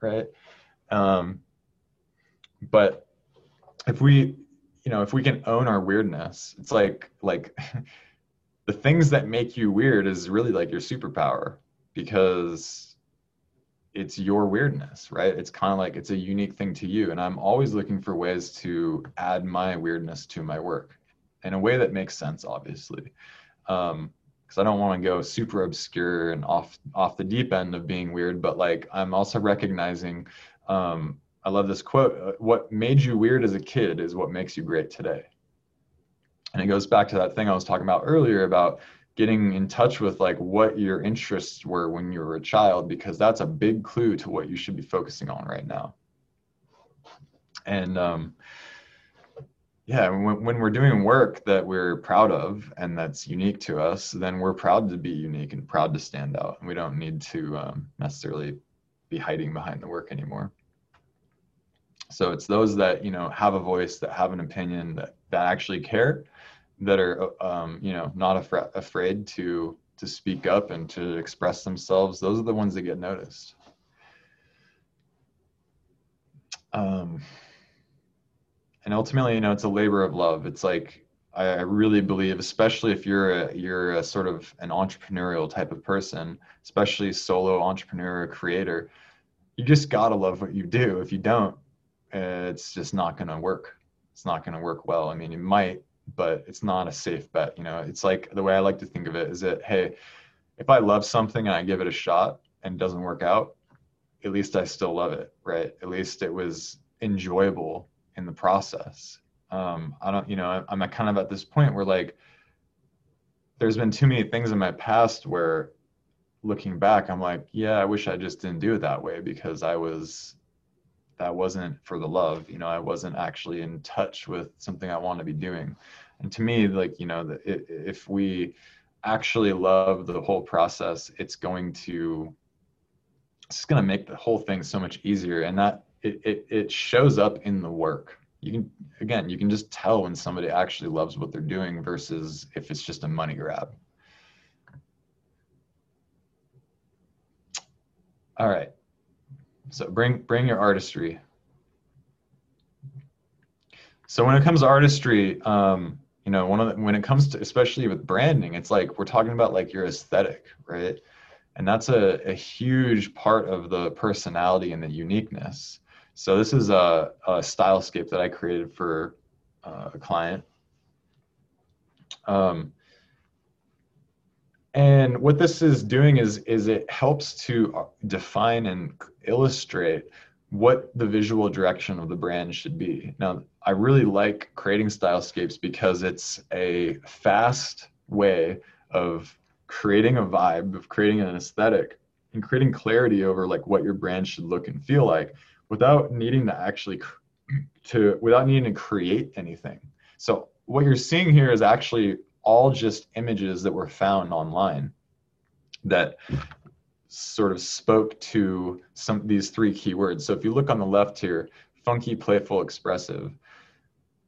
right? Um, but if we, you know, if we can own our weirdness, it's like, like, [laughs] the things that make you weird is really like your superpower because it's your weirdness, right? It's kind of like it's a unique thing to you. And I'm always looking for ways to add my weirdness to my work in a way that makes sense, obviously. Um, because I don't want to go super obscure and off off the deep end of being weird, but like I'm also recognizing um, I love this quote, uh, what made you weird as a kid is what makes you great today. And it goes back to that thing I was talking about earlier about getting in touch with like what your interests were when you were a child because that's a big clue to what you should be focusing on right now. And um, yeah, when, when we're doing work that we're proud of and that's unique to us, then we're proud to be unique and proud to stand out. And we don't need to um, necessarily be hiding behind the work anymore. So it's those that you know have a voice, that have an opinion, that that actually care, that are um, you know not af- afraid to to speak up and to express themselves. Those are the ones that get noticed. Um, and ultimately, you know, it's a labor of love. It's like I, really believe, especially if you're a, you're a sort of an entrepreneurial type of person, especially solo entrepreneur creator, you just gotta love what you do. If you don't, it's just not to work. It's not to work well. I mean, it might, but it's not a safe bet. You know, it's like the way I like to think of it is that, hey, if I love something and I give it a shot and it doesn't work out, at least I still love it, right? At least it was enjoyable in the process. Um, I don't, you know, I'm kind of at this point where like, there's been too many things in my past where looking back, I'm like, yeah, I wish I just didn't do it that way because I was that wasn't for the love you know i wasn't actually in touch with something i want to be doing. And to me like you know the, if we actually love the whole process it's going to it's going to make the whole thing so much easier. And that it, it, it shows up in the work. You can again you can just tell when somebody actually loves what they're doing versus if it's just a money grab. All right so bring bring your artistry. So when it comes to artistry, um, you know, one of the, when it comes to especially with branding, it's like we're talking about like your aesthetic, right? And that's a, a huge part of the personality and the uniqueness. So this is a, a stylescape that I created for uh, a client. Um, and what this is doing is is it helps to uh, define and illustrate what the visual direction of the brand should be. Now, I really like creating stylescapes because it's a fast way of creating a vibe, of creating an aesthetic, and creating clarity over like what your brand should look and feel like without needing to actually to without needing to create anything. So what you're seeing here is actually all just images that were found online that sort of spoke to some these three keywords. So if you look on the left here, funky, playful, expressive.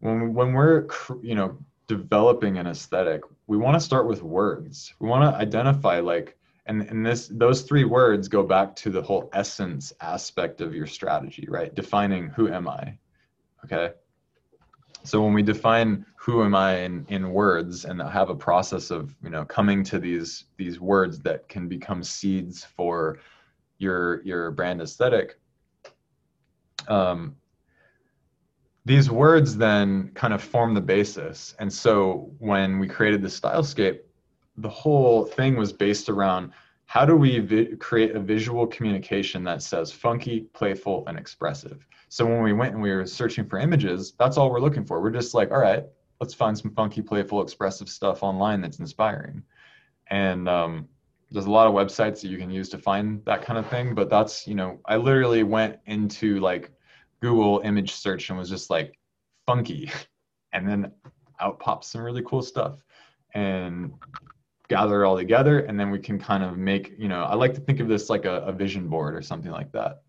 When when we're you know developing an aesthetic, we want to start with words. We want to identify like and and this those three words go back to the whole essence aspect of your strategy, right? Defining who am I? Okay? So when we define who am i in, in words and have a process of you know coming to these these words that can become seeds for your your brand aesthetic um, these words then kind of form the basis. And so when we created the stylescape the whole thing was based around how do we vi- create a visual communication that says funky playful and expressive so when we went and we were searching for images, that's all we're looking for. We're just like, all right, let's find some funky, playful, expressive stuff online that's inspiring. And um, there's a lot of websites that you can use to find that kind of thing. But that's, you know, I literally went into like Google image search and was just like funky. [laughs] And then out pops some really cool stuff. And gather it all together and then we can kind of make you know i like to think of this like a, a vision board or something like that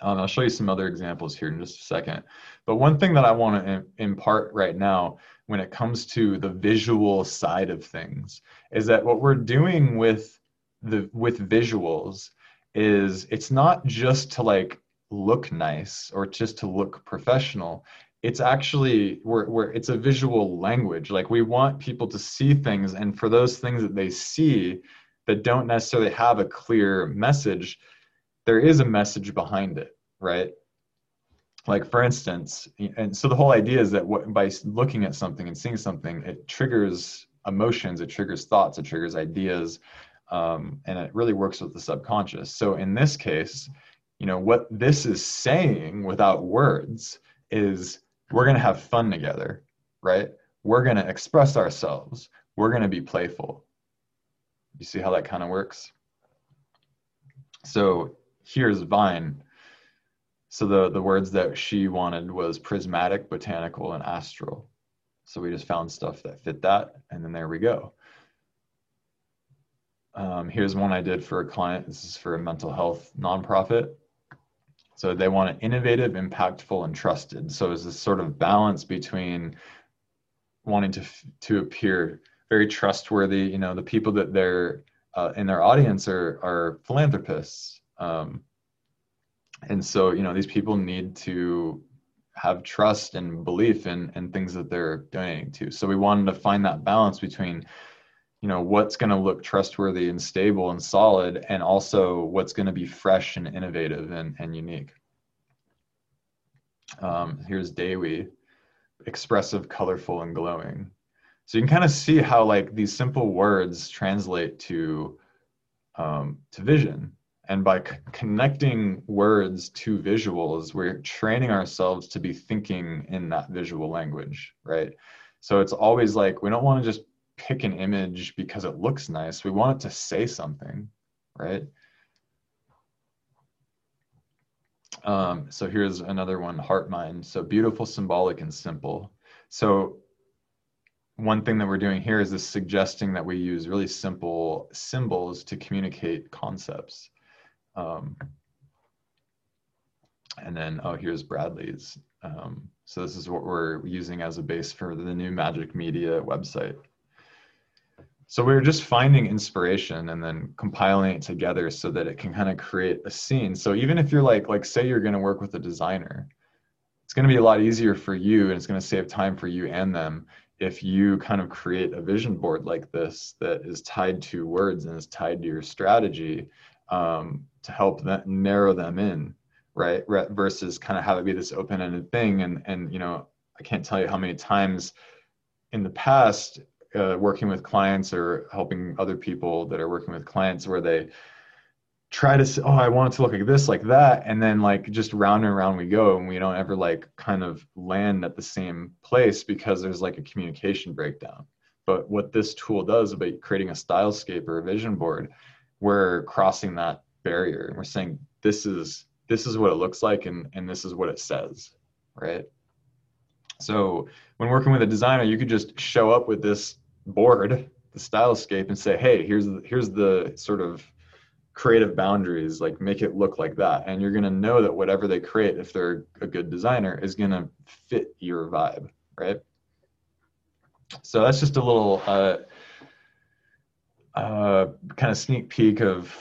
um, I'll show you some other examples here in just a second. But one thing that I want to impart right now when it comes to the visual side of things is that what we're doing with the with visuals is it's not just to like look nice or just to look professional it's actually we're, we're it's a visual language like we want people to see things and for those things that they see that don't necessarily have a clear message there is a message behind it, right? Like for instance, and so the whole idea is that what, by looking at something and seeing something, it triggers emotions it triggers thoughts it triggers ideas um, and it really works with the subconscious so in this case you know what this is saying without words is we're going to have fun together right? We're going to express ourselves. We're going to be playful. You see how that kind of works? So here's vine. So the the words that she wanted was prismatic botanical and astral. So we just found stuff that fit that and then there we go. Um, here's one i did for a client. This is for a mental health nonprofit so they want it innovative, impactful, and trusted. So it's this sort of balance between wanting to to appear very trustworthy. You know, the people that they're uh, in their audience are are philanthropists, um, and so you know these people need to have trust and belief in in things that they're donating to. So we wanted to find that balance between you know what's going to look trustworthy and stable and solid and also what's going to be fresh and innovative and, and unique. Um, here's Dewi, expressive colorful and glowing. So you can kind of see how like these simple words translate to um, to vision. And by c- connecting words to visuals we're training ourselves to be thinking in that visual language right? So it's always like we don't want to just pick an image because it looks nice. We want it to say something, right? Um, so here's another one, heart mind. So beautiful, symbolic, and simple. So one thing that we're doing here is this suggesting that we use really simple symbols to communicate concepts. Um, and then, oh, here's Bradley's. Um, so this is what we're using as a base for the new Magic Media website so we were just finding inspiration and then compiling it together so that it can kind of create a scene. So even if you're like like say you're going to work with a designer it's going to be a lot easier for you and it's going to save time for you and them if you kind of create a vision board like this that is tied to words and is tied to your strategy um, to help them narrow them in right? Versus kind of have it be this open-ended thing and and you know i can't tell you how many times in the past uh, working with clients or helping other people that are working with clients where they try to say, oh, I want it to look like this, like that, and then like just round and round we go, and we don't ever like kind of land at the same place because there's like a communication breakdown. But what this tool does about creating a stylescape or a vision board, we're crossing that barrier and we're saying this is this is what it looks like and and this is what it says, right? So when working with a designer, you could just show up with this board, the stylescape, and say, hey, here's the, here's the sort of creative boundaries, like make it look like that. And you're going to know that whatever they create, if they're a good designer, is going to fit your vibe, right? So that's just a little uh, uh, kind of sneak peek of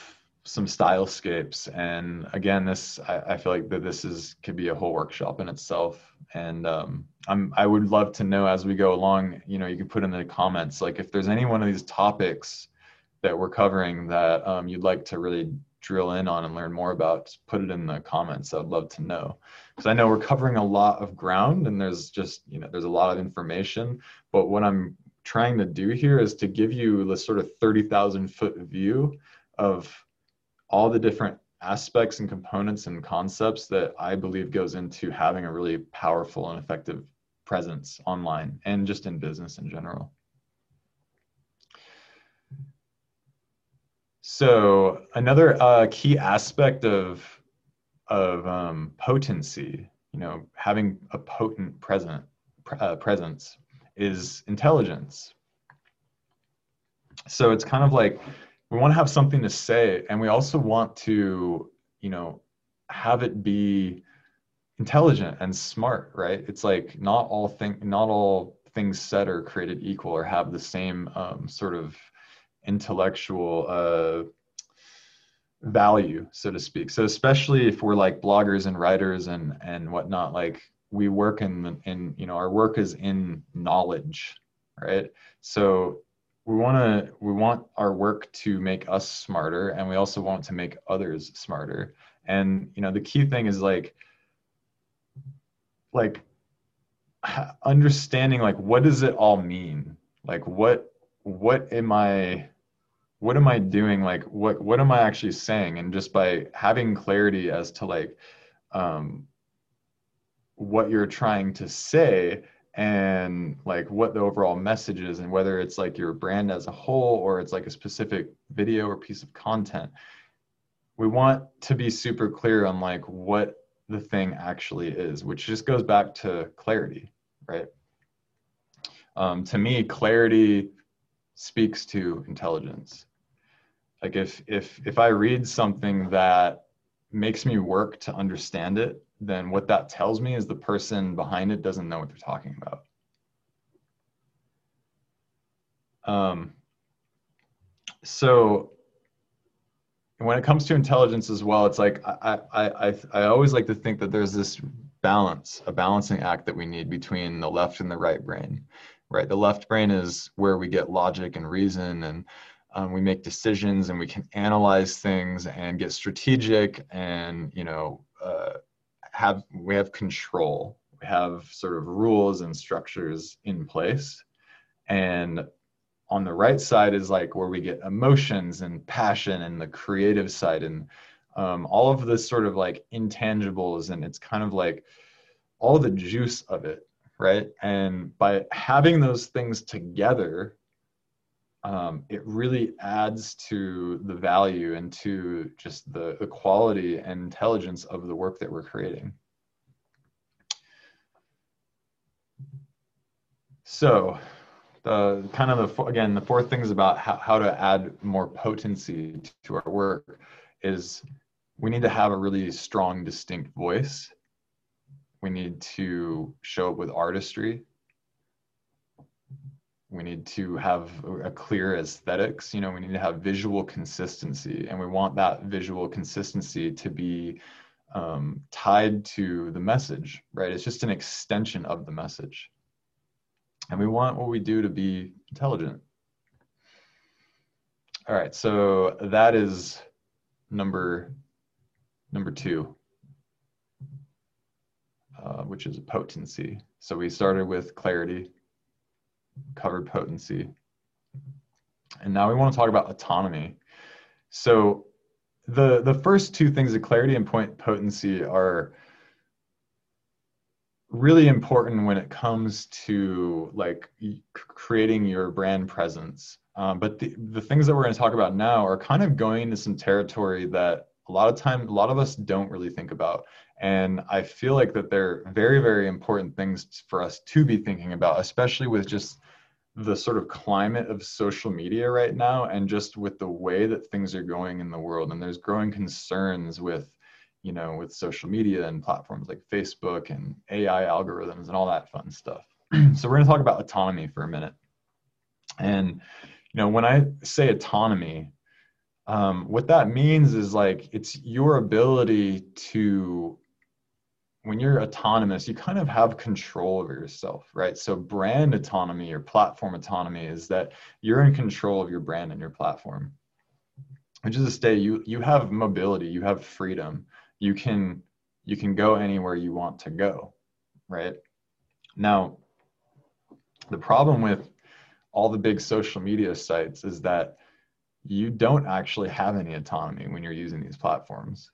some stylescapes. And again, this I, I, feel like that this is could be a whole workshop in itself. And um, I'm I would love to know as we go along. You know, you can put in the comments like if there's any one of these topics that we're covering that um, you'd like to really drill in on and learn more about. Put it in the comments. I'd love to know because I know we're covering a lot of ground and there's just you know there's a lot of information. But what I'm trying to do here is to give you the sort of 30,000 foot view of all the different aspects and components and concepts that I believe goes into having a really powerful and effective presence online and just in business in general. So another uh, key aspect of of um, potency, you know, having a potent present uh, presence is intelligence. So it's kind of like we want to have something to say and we also want to you know have it be intelligent and smart right? It's like not all thing not all things said are created equal or have the same um, sort of intellectual uh, value so to speak. So especially if we're like bloggers and writers and and whatnot like we work in in you know our work is in knowledge right? So we want to we want our work to make us smarter and we also want to make others smarter and you know the key thing is like like [sighs] understanding like what does it all mean like what what am I what am I doing? Like what what am I actually saying? And just by having clarity as to like um, what you're trying to say and like what the overall message is and whether it's like your brand as a whole or it's like a specific video or piece of content we want to be super clear on like what the thing actually is which just goes back to clarity right? Um, to me clarity speaks to intelligence. Like if if if i read something that makes me work to understand it then what that tells me is the person behind it doesn't know what they're talking about. Um, so when it comes to intelligence as well, it's like I, I, I, I always like to think that there's this balance, a balancing act that we need between the left and the right brain, right? The left brain is where we get logic and reason and um, we make decisions and we can analyze things and get strategic and, you know, uh, have we have control. We have sort of rules and structures in place. And on the right side is like where we get emotions and passion and the creative side. And um, all of this sort of like intangibles and it's kind of like all the juice of it right? And by having those things together um, it really adds to the value and to just the, the quality and intelligence of the work that we're creating. So the kind of the, again, the fourth things about how, how to add more potency to our work is we need to have a really strong, distinct voice. We need to show up with artistry we need to have a clear aesthetics you know we need to have visual consistency and we want that visual consistency to be um, tied to the message right? It's just an extension of the message. And we want what we do to be intelligent. All right so that is number number two uh, which is potency. So we started with clarity covered potency. And now we want to talk about autonomy. So the the first two things, the clarity and point potency, are really important when it comes to like creating your brand presence. Um, but the, the things that we're going to talk about now are kind of going into some territory that a lot of time a lot of us don't really think about and i feel like that they're very very important things for us to be thinking about especially with just the sort of climate of social media right now and just with the way that things are going in the world. And there's growing concerns with you know with social media and platforms like facebook and ai algorithms and all that fun stuff. [clears throat] So we're going to talk about autonomy for a minute. And you know when i say autonomy um, what that means is like it's your ability to when you're autonomous, you kind of have control over yourself, right? So brand autonomy or platform autonomy is that you're in control of your brand and your platform. Which is to say you you have mobility, you have freedom. You can you can go anywhere you want to go, right? Now, the problem with all the big social media sites is that you don't actually have any autonomy when you're using these platforms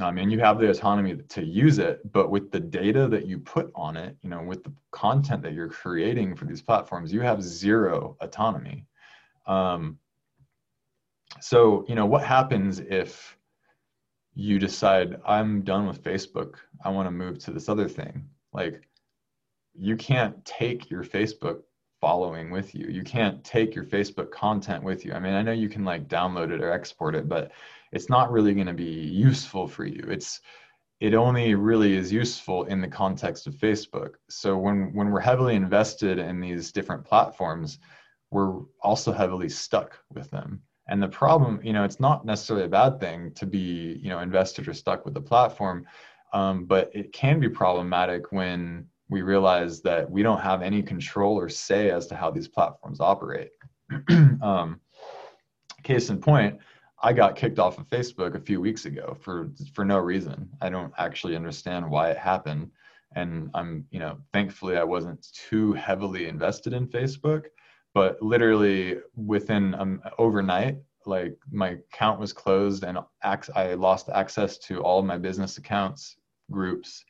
um, and you have the autonomy to use it but with the data that you put on it you know with the content that you're creating for these platforms you have zero autonomy. Um, so you know what happens if you decide i'm done with facebook. I want to move to this other thing. Like you can't take your facebook following with you. You can't take your facebook content with you. I mean i know you can like download it or export it but it's not really going to be useful for you. It's it only really is useful in the context of Facebook. So when when we're heavily invested in these different platforms, we're also heavily stuck with them. And the problem, you know, it's not necessarily a bad thing to be, you know, invested or stuck with the platform, um, but it can be problematic when we realize that we don't have any control or say as to how these platforms operate. [clears throat] um, case in point, I got kicked off of Facebook a few weeks ago for for no reason. I don't actually understand why it happened, and I'm you know thankfully I wasn't too heavily invested in Facebook, but literally within um, overnight like my account was closed and i lost access to all my business accounts groups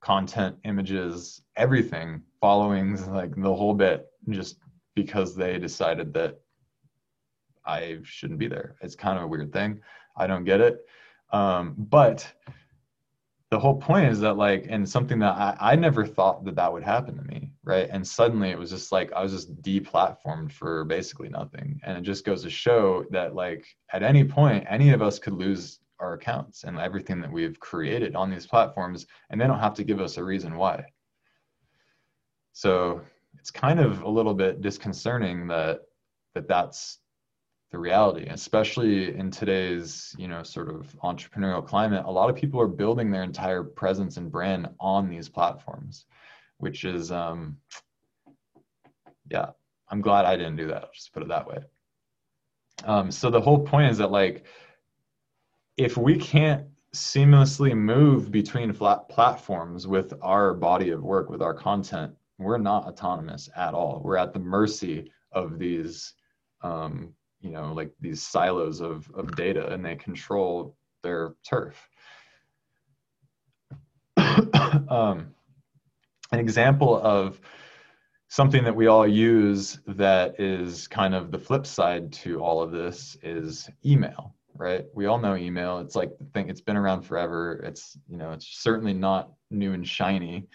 content images everything followings like the whole bit just because they decided that i shouldn't be there. It's kind of a weird thing. I don't get it. Um, but the whole point is that like and something that I, I never thought that that would happen to me right? And suddenly it was just like i was just deplatformed for basically nothing. And it just goes to show that like at any point any of us could lose our accounts and everything that we've created on these platforms and they don't have to give us a reason why. So it's kind of a little bit disconcerting that that that's the reality especially in today's you know sort of entrepreneurial climate a lot of people are building their entire presence and brand on these platforms which is um yeah i'm glad i didn't do that I'll just put it that way. Um so the whole point is that like if we can't seamlessly move between flat platforms with our body of work with our content we're not autonomous at all. We're at the mercy of these um, you know like these silos of, of data and they control their turf. [coughs] Um, an example of something that we all use that is kind of the flip side to all of this is email right? We all know email. It's like the thing it's been around forever. It's you know it's certainly not new and shiny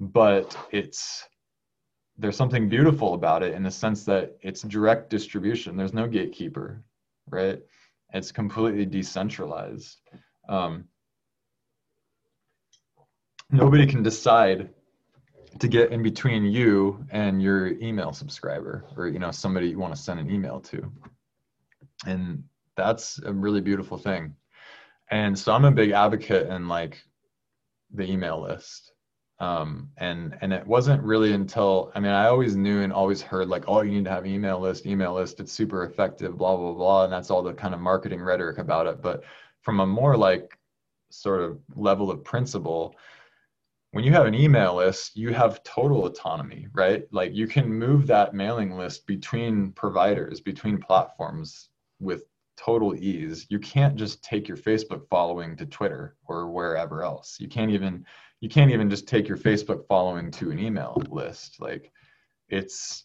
but it's there's something beautiful about it in the sense that it's direct distribution. There's no gatekeeper, right? It's completely decentralized. Um, nobody can decide to get in between you and your email subscriber or you know somebody you want to send an email to and that's a really beautiful thing and so i'm a big advocate in like the email list um, and and it wasn't really until i mean i always knew and always heard like oh you need to have email list email list it's super effective blah blah blah and that's all the kind of marketing rhetoric about it. But from a more like sort of level of principle when you have an email list you have total autonomy right? Like you can move that mailing list between providers between platforms with total ease. You can't just take your facebook following to twitter or wherever else. You can't even you can't even just take your Facebook following to an email list. Like it's,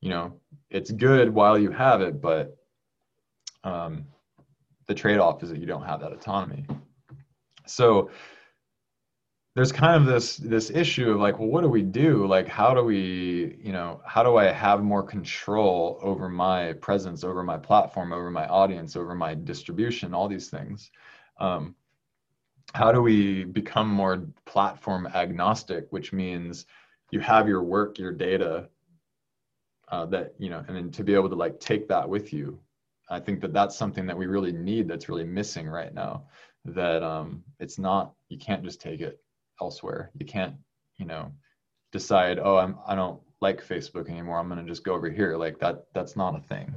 you know, it's good while you have it, but um, the trade-off is that you don't have that autonomy. So there's kind of this this issue of like, well, what do we do? Like, how do we, you know, how do I have more control over my presence, over my platform, over my audience, over my distribution, all these things? Um, how do we become more platform agnostic which means you have your work your data uh, that you know and then to be able to like take that with you i think that that's something that we really need that's really missing right now that um, it's not you can't just take it elsewhere. You can't you know decide oh i'm i don't like facebook anymore. I'm going to just go over here. Like that that's not a thing.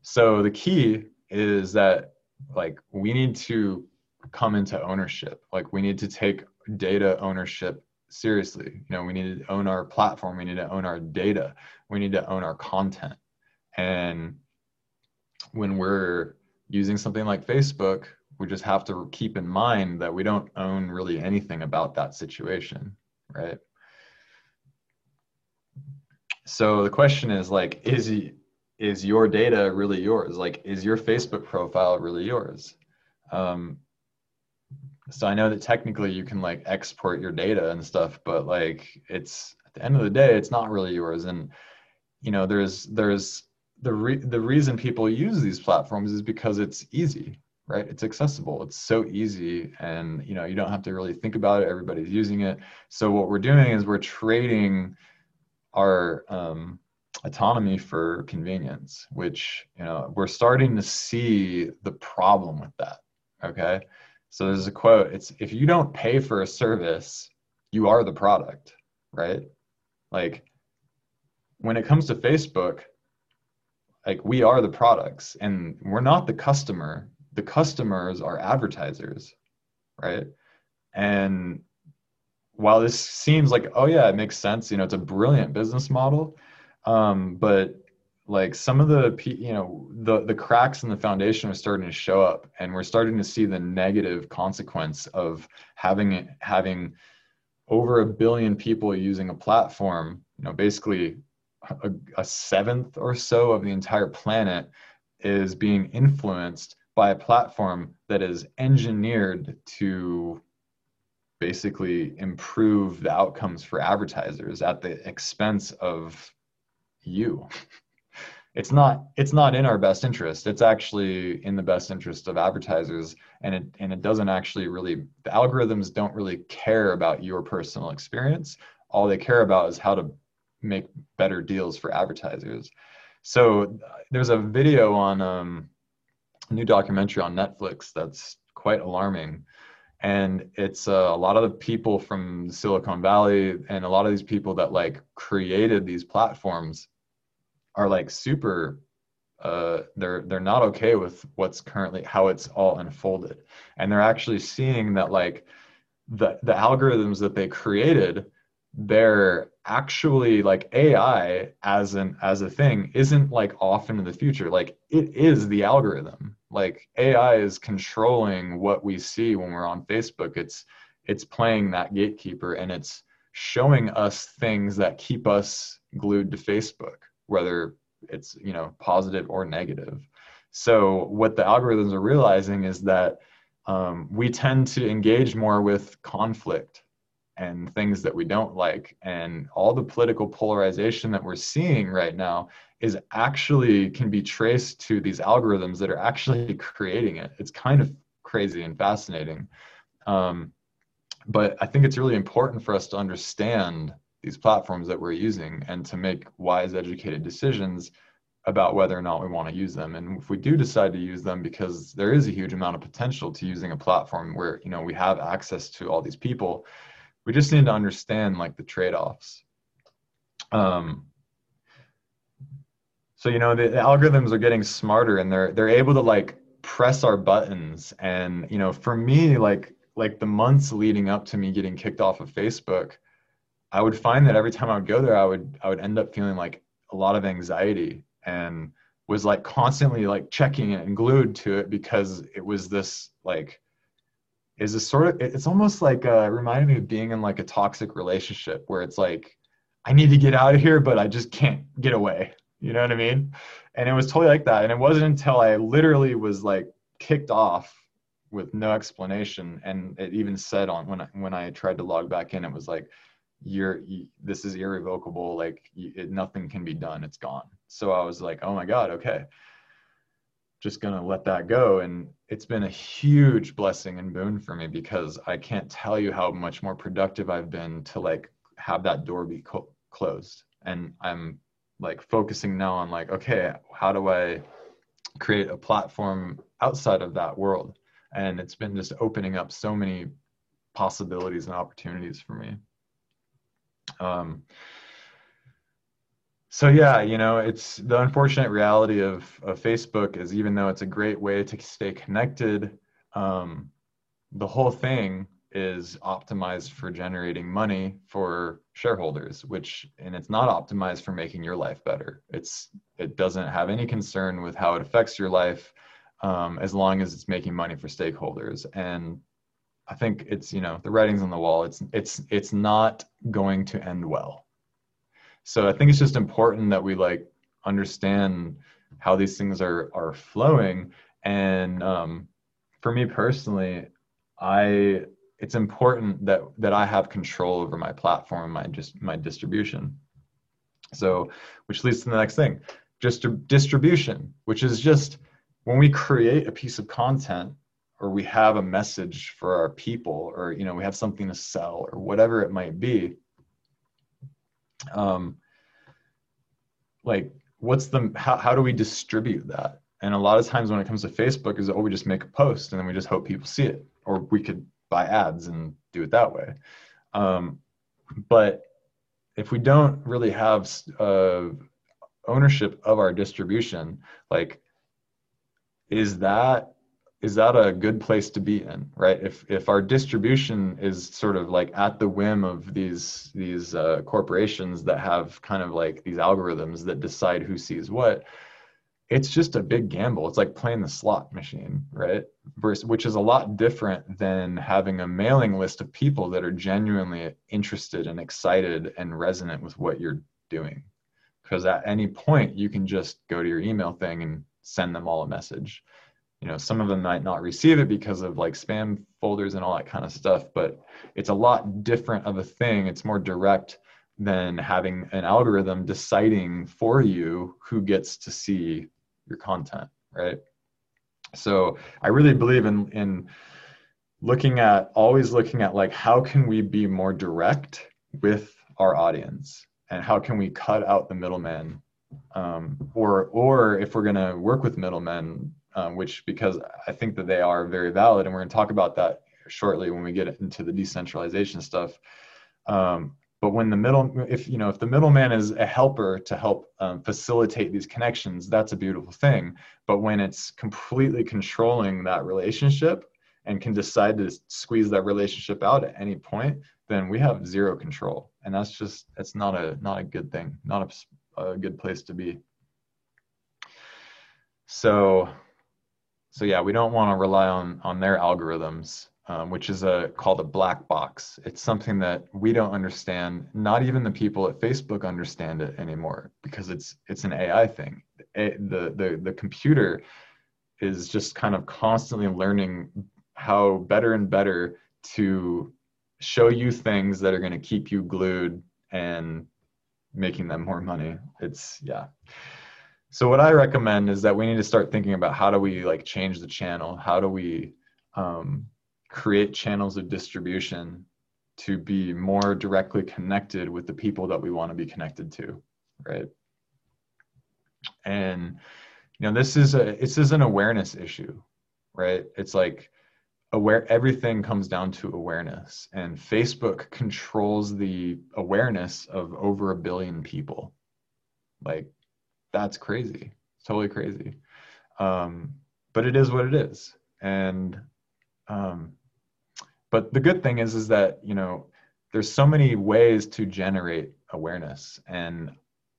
So the key is that like we need to come into ownership. Like we need to take data ownership seriously. You know, we need to own our platform. We need to own our data. We need to own our content. And when we're using something like Facebook, we just have to keep in mind that we don't own really anything about that situation, right? So the question is like, is is your data really yours? Like, is your Facebook profile really yours? Um, so I know that technically you can like export your data and stuff, but like it's at the end of the day, it's not really yours. And you know, there's there's the re- the reason people use these platforms is because it's easy, right? It's accessible. It's so easy, and you know, you don't have to really think about it. Everybody's using it. So what we're doing is we're trading our um, autonomy for convenience, which you know we're starting to see the problem with that. Okay so there's a quote it's if you don't pay for a service, you are the product, right? Like when it comes to Facebook, like we are the products and we're not the customer. The customers are advertisers, right? And while this seems like, oh yeah, it makes sense, you know, it's a brilliant business model. Um, but like some of the you know the the cracks in the foundation are starting to show up and we're starting to see the negative consequence of having having over a billion people using a platform you know basically a, a seventh or so of the entire planet is being influenced by a platform that is engineered to basically improve the outcomes for advertisers at the expense of you [laughs] it's not it's not in our best interest. It's actually in the best interest of advertisers and it and it doesn't actually really the algorithms don't really care about your personal experience. All they care about is how to make better deals for advertisers. So there's a video on um, a new documentary on netflix that's quite alarming. And it's uh, a lot of the people from silicon valley and a lot of these people that like created these platforms are like super uh, they're they're not okay with what's currently how it's all unfolded. And they're actually seeing that like the the algorithms that they created they're actually like ai as an as a thing isn't like off into the future. Like it is the algorithm. Like ai is controlling what we see when we're on facebook. It's it's playing that gatekeeper and it's showing us things that keep us glued to facebook whether it's you know positive or negative. So what the algorithms are realizing is that um, we tend to engage more with conflict and things that we don't like. And all the political polarization that we're seeing right now is actually can be traced to these algorithms that are actually [laughs] creating it. It's kind of crazy and fascinating. Um, but i think it's really important for us to understand these platforms that we're using and to make wise educated decisions about whether or not we want to use them. And if we do decide to use them because there is a huge amount of potential to using a platform where you know we have access to all these people we just need to understand like the trade-offs. Um, so you know the, the algorithms are getting smarter and they're they're able to like press our buttons. And you know for me like like the months leading up to me getting kicked off of facebook I would find that every time I would go there, I would I would end up feeling like a lot of anxiety and was like constantly like checking it and glued to it because it was this like is a sort of it's almost like uh reminded me of being in like a toxic relationship where it's like I need to get out of here, but I just can't get away. You know what I mean? And it was totally like that. And it wasn't until I literally was like kicked off with no explanation, and it even said on when I, when I tried to log back in, it was like you're you, this is irrevocable like you, it, nothing can be done it's gone. So i was like oh my god okay. Just gonna let that go. And it's been a huge blessing and boon for me because i can't tell you how much more productive i've been to like have that door be co- closed. And i'm like focusing now on like okay how do i create a platform outside of that world? And it's been just opening up so many possibilities and opportunities for me um, so yeah, you know, it's the unfortunate reality of, of Facebook is even though it's a great way to stay connected, um, the whole thing is optimized for generating money for shareholders, which and it's not optimized for making your life better. It's it doesn't have any concern with how it affects your life, um, as long as it's making money for stakeholders. And I think it's you know the writing's on the wall. It's it's it's not going to end well. So I think it's just important that we like understand how these things are are flowing. And um, for me personally, I it's important that that I have control over my platform, my just my distribution. So, which leads to the next thing, just distribution, which is just when we create a piece of content or we have a message for our people or you know we have something to sell or whatever it might be um like what's the how, how do we distribute that? And a lot of times when it comes to facebook is oh we just make a post and then we just hope people see it or we could buy ads and do it that way. Um, but if we don't really have uh, ownership of our distribution like is that is that a good place to be in right? If if our distribution is sort of like at the whim of these these uh, corporations that have kind of like these algorithms that decide who sees what it's just a big gamble. It's like playing the slot machine right? Versus, which is a lot different than having a mailing list of people that are genuinely interested and excited and resonant with what you're doing. Because at any point you can just go to your email thing and send them all a message you know some of them might not receive it because of like spam folders and all that kind of stuff but it's a lot different of a thing. It's more direct than having an algorithm deciding for you who gets to see your content right? So i really believe in in looking at always looking at like how can we be more direct with our audience? And how can we cut out the middleman um, or or if we're going to work with middlemen um, which because I think that they are very valid, and we're going to talk about that shortly when we get into the decentralization stuff. Um, but when the middle, if you know, if the middleman is a helper to help um, facilitate these connections, that's a beautiful thing. But when it's completely controlling that relationship and can decide to squeeze that relationship out at any point, then we have zero control, and that's just that's not a not a good thing, not a, a good place to be. So so yeah, we don't want to rely on on their algorithms, um, which is a called a black box. It's something that we don't understand. Not even the people at Facebook understand it anymore because it's it's an AI thing. the the the computer is just kind of constantly learning how better and better to show you things that are going to keep you glued and making them more money. It's yeah. So what I recommend is that we need to start thinking about how do we like change the channel? How do we um, create channels of distribution to be more directly connected with the people that we want to be connected to, right? And you know, this is a this is an awareness issue, right? It's like aware everything comes down to awareness and facebook controls the awareness of over a billion people like that's crazy. It's totally crazy. Um, but it is what it is. And um, but the good thing is is that you know there's so many ways to generate awareness and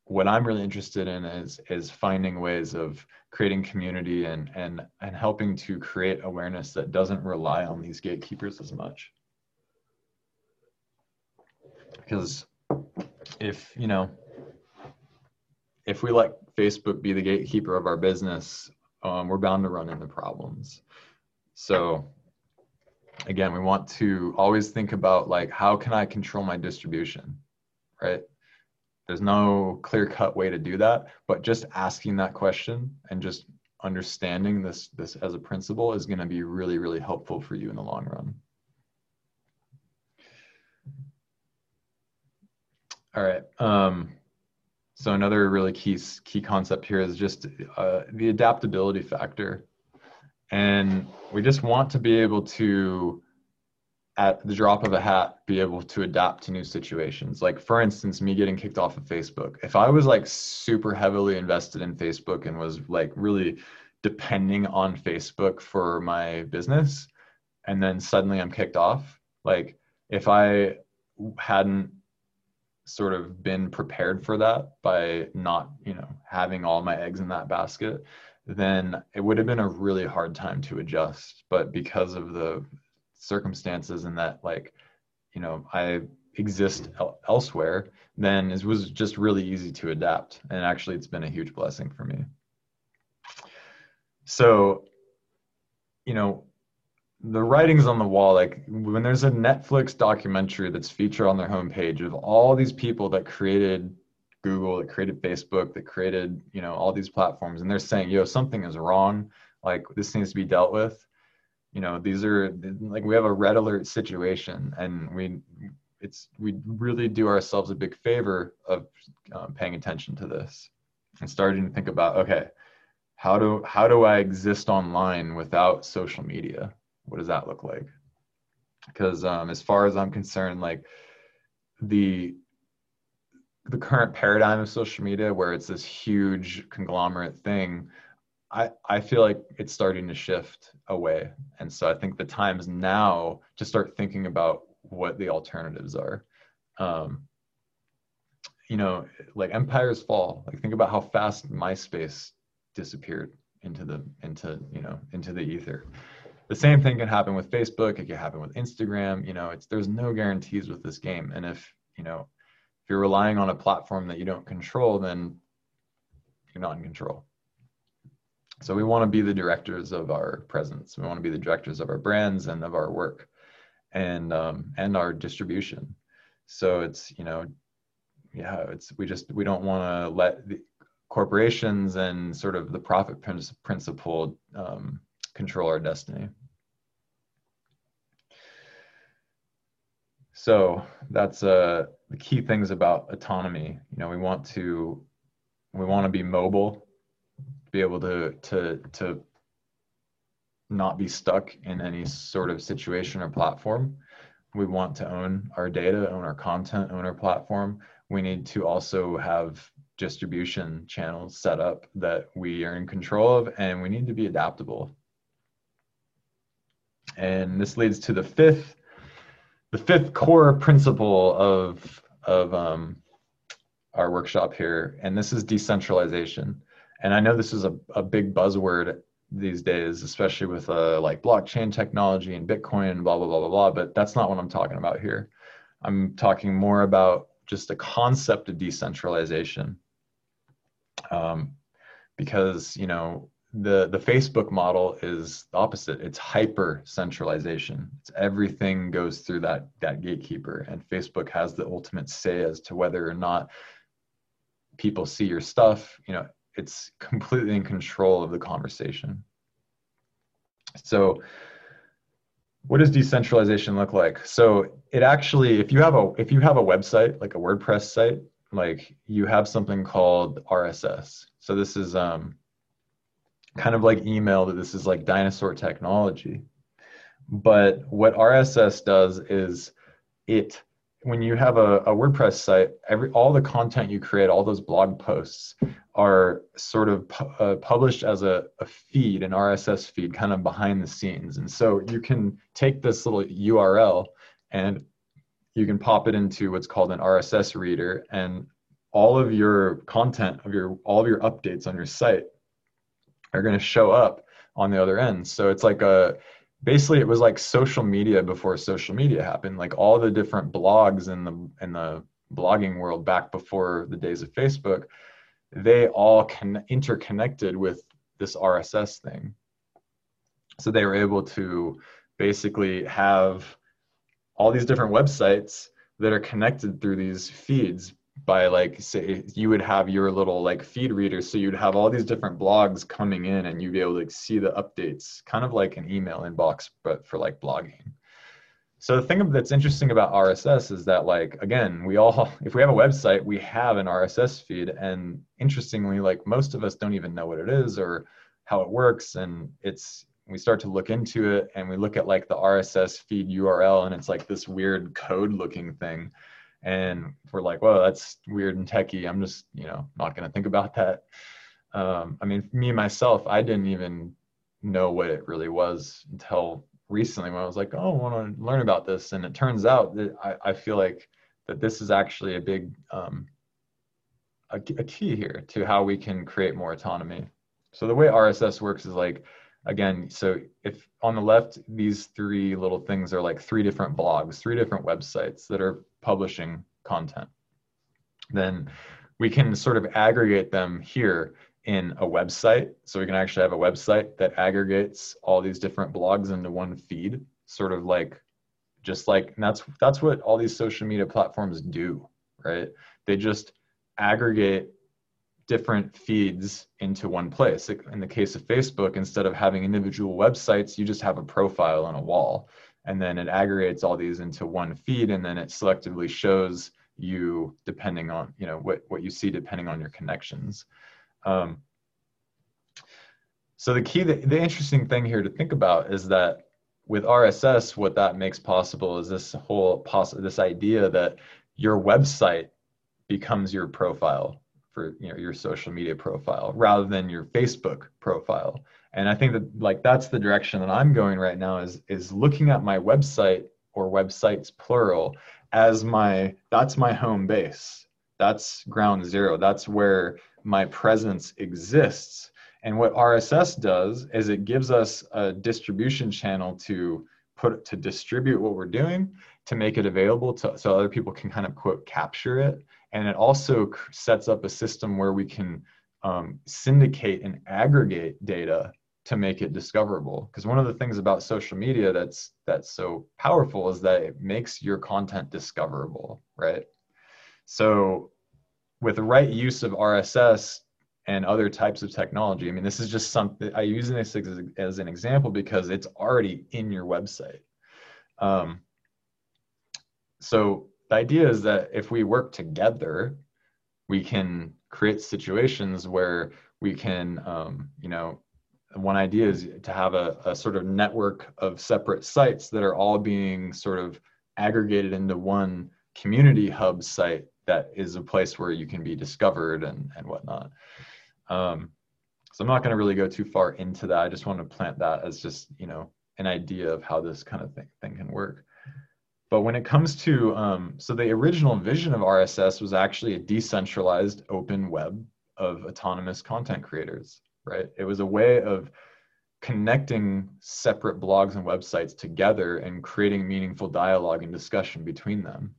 what i'm really interested in is is finding ways of creating community and and and helping to create awareness that doesn't rely on these gatekeepers as much because if you know if we let Facebook be the gatekeeper of our business, um, we're bound to run into problems. So again, we want to always think about like, how can I control my distribution, right? There's no clear cut way to do that, but just asking that question and just understanding this, this as a principle is going to be really, really helpful for you in the long run. All right. Um, so another really key key concept here is just uh, the adaptability factor, and we just want to be able to, at the drop of a hat, be able to adapt to new situations. Like for instance, me getting kicked off of Facebook. If I was like super heavily invested in Facebook and was like really depending on Facebook for my business, and then suddenly I'm kicked off, like if I hadn't sort of been prepared for that by not you know having all my eggs in that basket then it would have been a really hard time to adjust. But because of the circumstances and that like you know i exist el- elsewhere then it was just really easy to adapt. And actually it's been a huge blessing for me. So you know the writing's on the wall. Like when there's a netflix documentary that's featured on their homepage of all these people that created google that created facebook that created you know all these platforms and they're saying yo something is wrong. Like this needs to be dealt with. You know these are like we have a red alert situation and we it's we really do ourselves a big favor of um, paying attention to this and starting to think about okay how do how do i exist online without social media what does that look like because um, as far as i'm concerned like the the current paradigm of social media where it's this huge conglomerate thing I, I feel like it's starting to shift away. And so I think the time is now to start thinking about what the alternatives are. Um, you know, like empires fall. Like think about how fast MySpace disappeared into the into you know into the ether. The same thing can happen with Facebook. It can happen with Instagram. You know, it's there's no guarantees with this game. And if you know if you're relying on a platform that you don't control, then you're not in control. So we want to be the directors of our presence. We want to be the directors of our brands and of our work, and um, and our distribution. So it's you know, yeah, it's we just we don't want to let the corporations and sort of the profit principle um, control our destiny. So that's uh, the key things about autonomy. You know, we want to we want to be mobile be able to to to not be stuck in any sort of situation or platform. We want to own our data, own our content, own our platform. We need to also have distribution channels set up that we are in control of, and we need to be adaptable. And this leads to the fifth, the fifth core principle of of um, our workshop here, and this is decentralization and I know this is a, a big buzzword these days, especially with uh, like blockchain technology and Bitcoin blah, blah, blah, blah, blah. But that's not what I'm talking about here. I'm talking more about just the concept of decentralization. Um, because, you know, the, the Facebook model is the opposite. It's hyper centralization. It's everything goes through that, that gatekeeper and Facebook has the ultimate say as to whether or not people see your stuff, you know, it's completely in control of the conversation. So what does decentralization look like? So it actually, if you have a if you have a website like a WordPress site, like you have something called RSS. So this is um, kind of like email, that this is like dinosaur technology. But what RSS does is it when you have a, a WordPress site, every all the content you create, all those blog posts are sort of pu- uh, published as a, a feed, an RSS feed, kind of behind the scenes. And so you can take this little URL and you can pop it into what's called an RSS reader, and all of your content of your all of your updates on your site are going to show up on the other end. So it's like a basically it was like social media before social media happened like all the different blogs in the in the blogging world back before the days of facebook they all can interconnected with this rss thing so they were able to basically have all these different websites that are connected through these feeds by like say you would have your little like feed reader so you'd have all these different blogs coming in and you'd be able to see the updates kind of like an email inbox but for like blogging. So the thing that's interesting about rss is that like again we all [laughs] if we have a website we have an rss feed and interestingly like most of us don't even know what it is or how it works and it's we start to look into it and we look at like the rss feed url and it's like this weird code looking thing and we're like, well, that's weird and techy. I'm just, you know, not going to think about that. Um, I mean, me myself, I didn't even know what it really was until recently when I was like, oh, I want to learn about this. And it turns out that I, I feel like that this is actually a big, um, a, a key here to how we can create more autonomy. So the way RSS works is like, again, so if on the left, these three little things are like three different blogs, three different websites that are publishing content. Then we can sort of aggregate them here in a website. So we can actually have a website that aggregates all these different blogs into one feed, sort of like just like that's that's what all these social media platforms do, right? They just aggregate different feeds into one place. In the case of Facebook, instead of having individual websites, you just have a profile on a wall and then it aggregates all these into one feed and then it selectively shows you depending on you know what, what you see depending on your connections um, so the key the, the interesting thing here to think about is that with rss what that makes possible is this whole poss- this idea that your website becomes your profile for you know your social media profile rather than your Facebook profile. And I think that like that's the direction that I'm going right now is is looking at my website or websites plural as my that's my home base. That's ground zero. That's where my presence exists. And what RSS does is it gives us a distribution channel to put to distribute what we're doing, to make it available to so other people can kind of quote capture it. And it also sets up a system where we can um, syndicate and aggregate data to make it discoverable. Because one of the things about social media that's that's so powerful is that it makes your content discoverable right? So with the right use of rss and other types of technology i mean this is just something i use this as, as an example because it's already in your website. Um, so the idea is that if we work together we can create situations where we can um, you know one idea is to have a, a sort of network of separate sites that are all being sort of aggregated into one community hub site that is a place where you can be discovered and, and whatnot. Um, so I'm not going to really go too far into that. I just want to plant that as just, you know, an idea of how this kind of thing, thing can work. But when it comes to, um, so the original vision of RSS was actually a decentralized open web of autonomous content creators right? It was a way of connecting separate blogs and websites together and creating meaningful dialogue and discussion between them.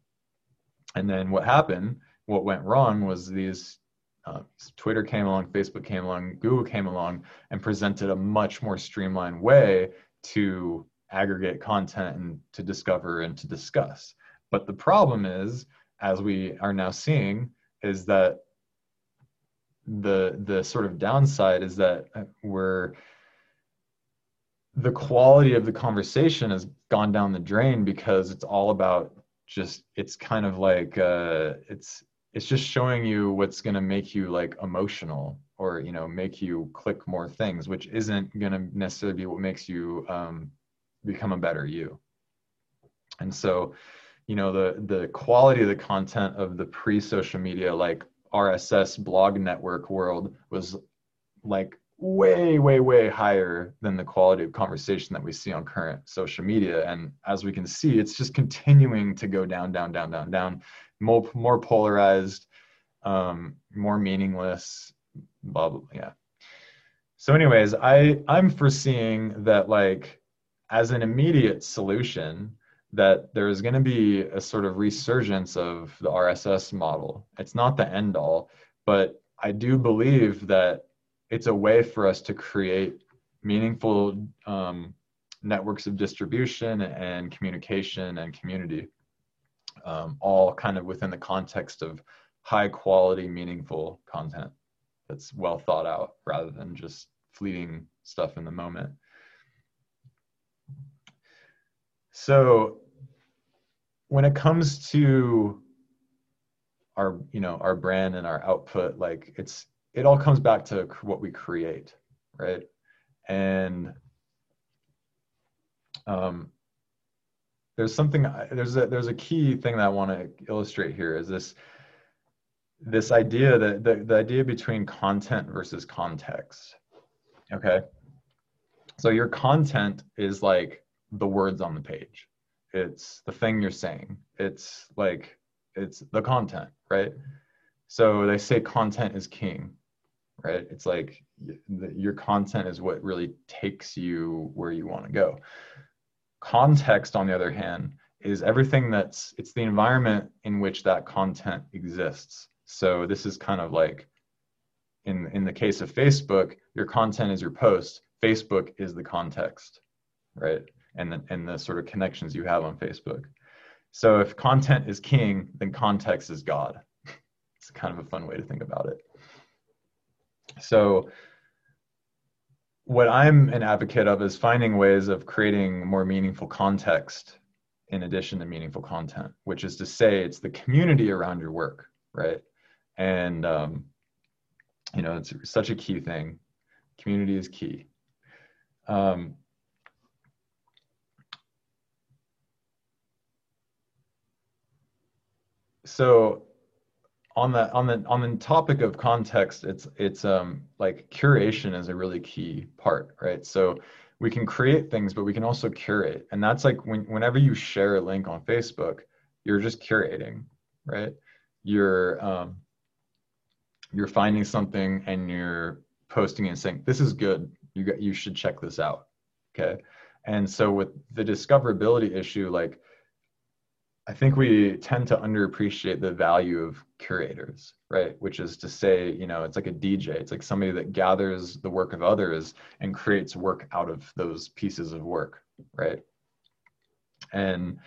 And then what happened, what went wrong was these uh, Twitter came along, Facebook came along, Google came along and presented a much more streamlined way to aggregate content and to discover and to discuss. But the problem is, as we are now seeing, is that the the sort of downside is that uh, we're the quality of the conversation has gone down the drain because it's all about just it's kind of like uh it's it's just showing you what's going to make you like emotional or you know make you click more things which isn't going to necessarily be what makes you um, become a better you and so you know the the quality of the content of the pre social media like RSS blog network world was like way, way, way higher than the quality of conversation that we see on current social media. And as we can see, it's just continuing to go down, down, down, down, down, more, more polarized, um, more meaningless, blah, blah, blah yeah. So anyways, I, I'm foreseeing that like as an immediate solution, that there is going to be a sort of resurgence of the RSS model. It's not the end all, but I do believe that it's a way for us to create meaningful um, networks of distribution and communication and community, um, all kind of within the context of high quality, meaningful content that's well thought out rather than just fleeting stuff in the moment. So when it comes to our, you know, our brand and our output, like it's it all comes back to what we create, right? And um, there's something there's a there's a key thing that I want to illustrate here is this this idea that the, the idea between content versus context. Okay. So your content is like the words on the page. It's the thing you're saying. It's like it's the content, right? So they say content is king, right? It's like your content is what really takes you where you want to go. Context, on the other hand, is everything that's it's the environment in which that content exists. So this is kind of like in in the case of Facebook, your content is your post. Facebook is the context, right? And the, and the sort of connections you have on Facebook. So if content is king, then context is God. [laughs] it's kind of a fun way to think about it. So what I'm an advocate of is finding ways of creating more meaningful context in addition to meaningful content, which is to say it's the community around your work, right? And um, you know, it's such a key thing. Community is key. Um, so on the on the on the topic of context, it's it's um like curation is a really key part, right? So we can create things, but we can also curate, and that's like when whenever you share a link on Facebook, you're just curating, right? You're um, you're finding something and you're posting and saying this is good. You got you should check this out, okay? And so with the discoverability issue, like I think we tend to underappreciate the value of curators, right? Which is to say, you know, it's like a DJ. It's like somebody that gathers the work of others and creates work out of those pieces of work, right? And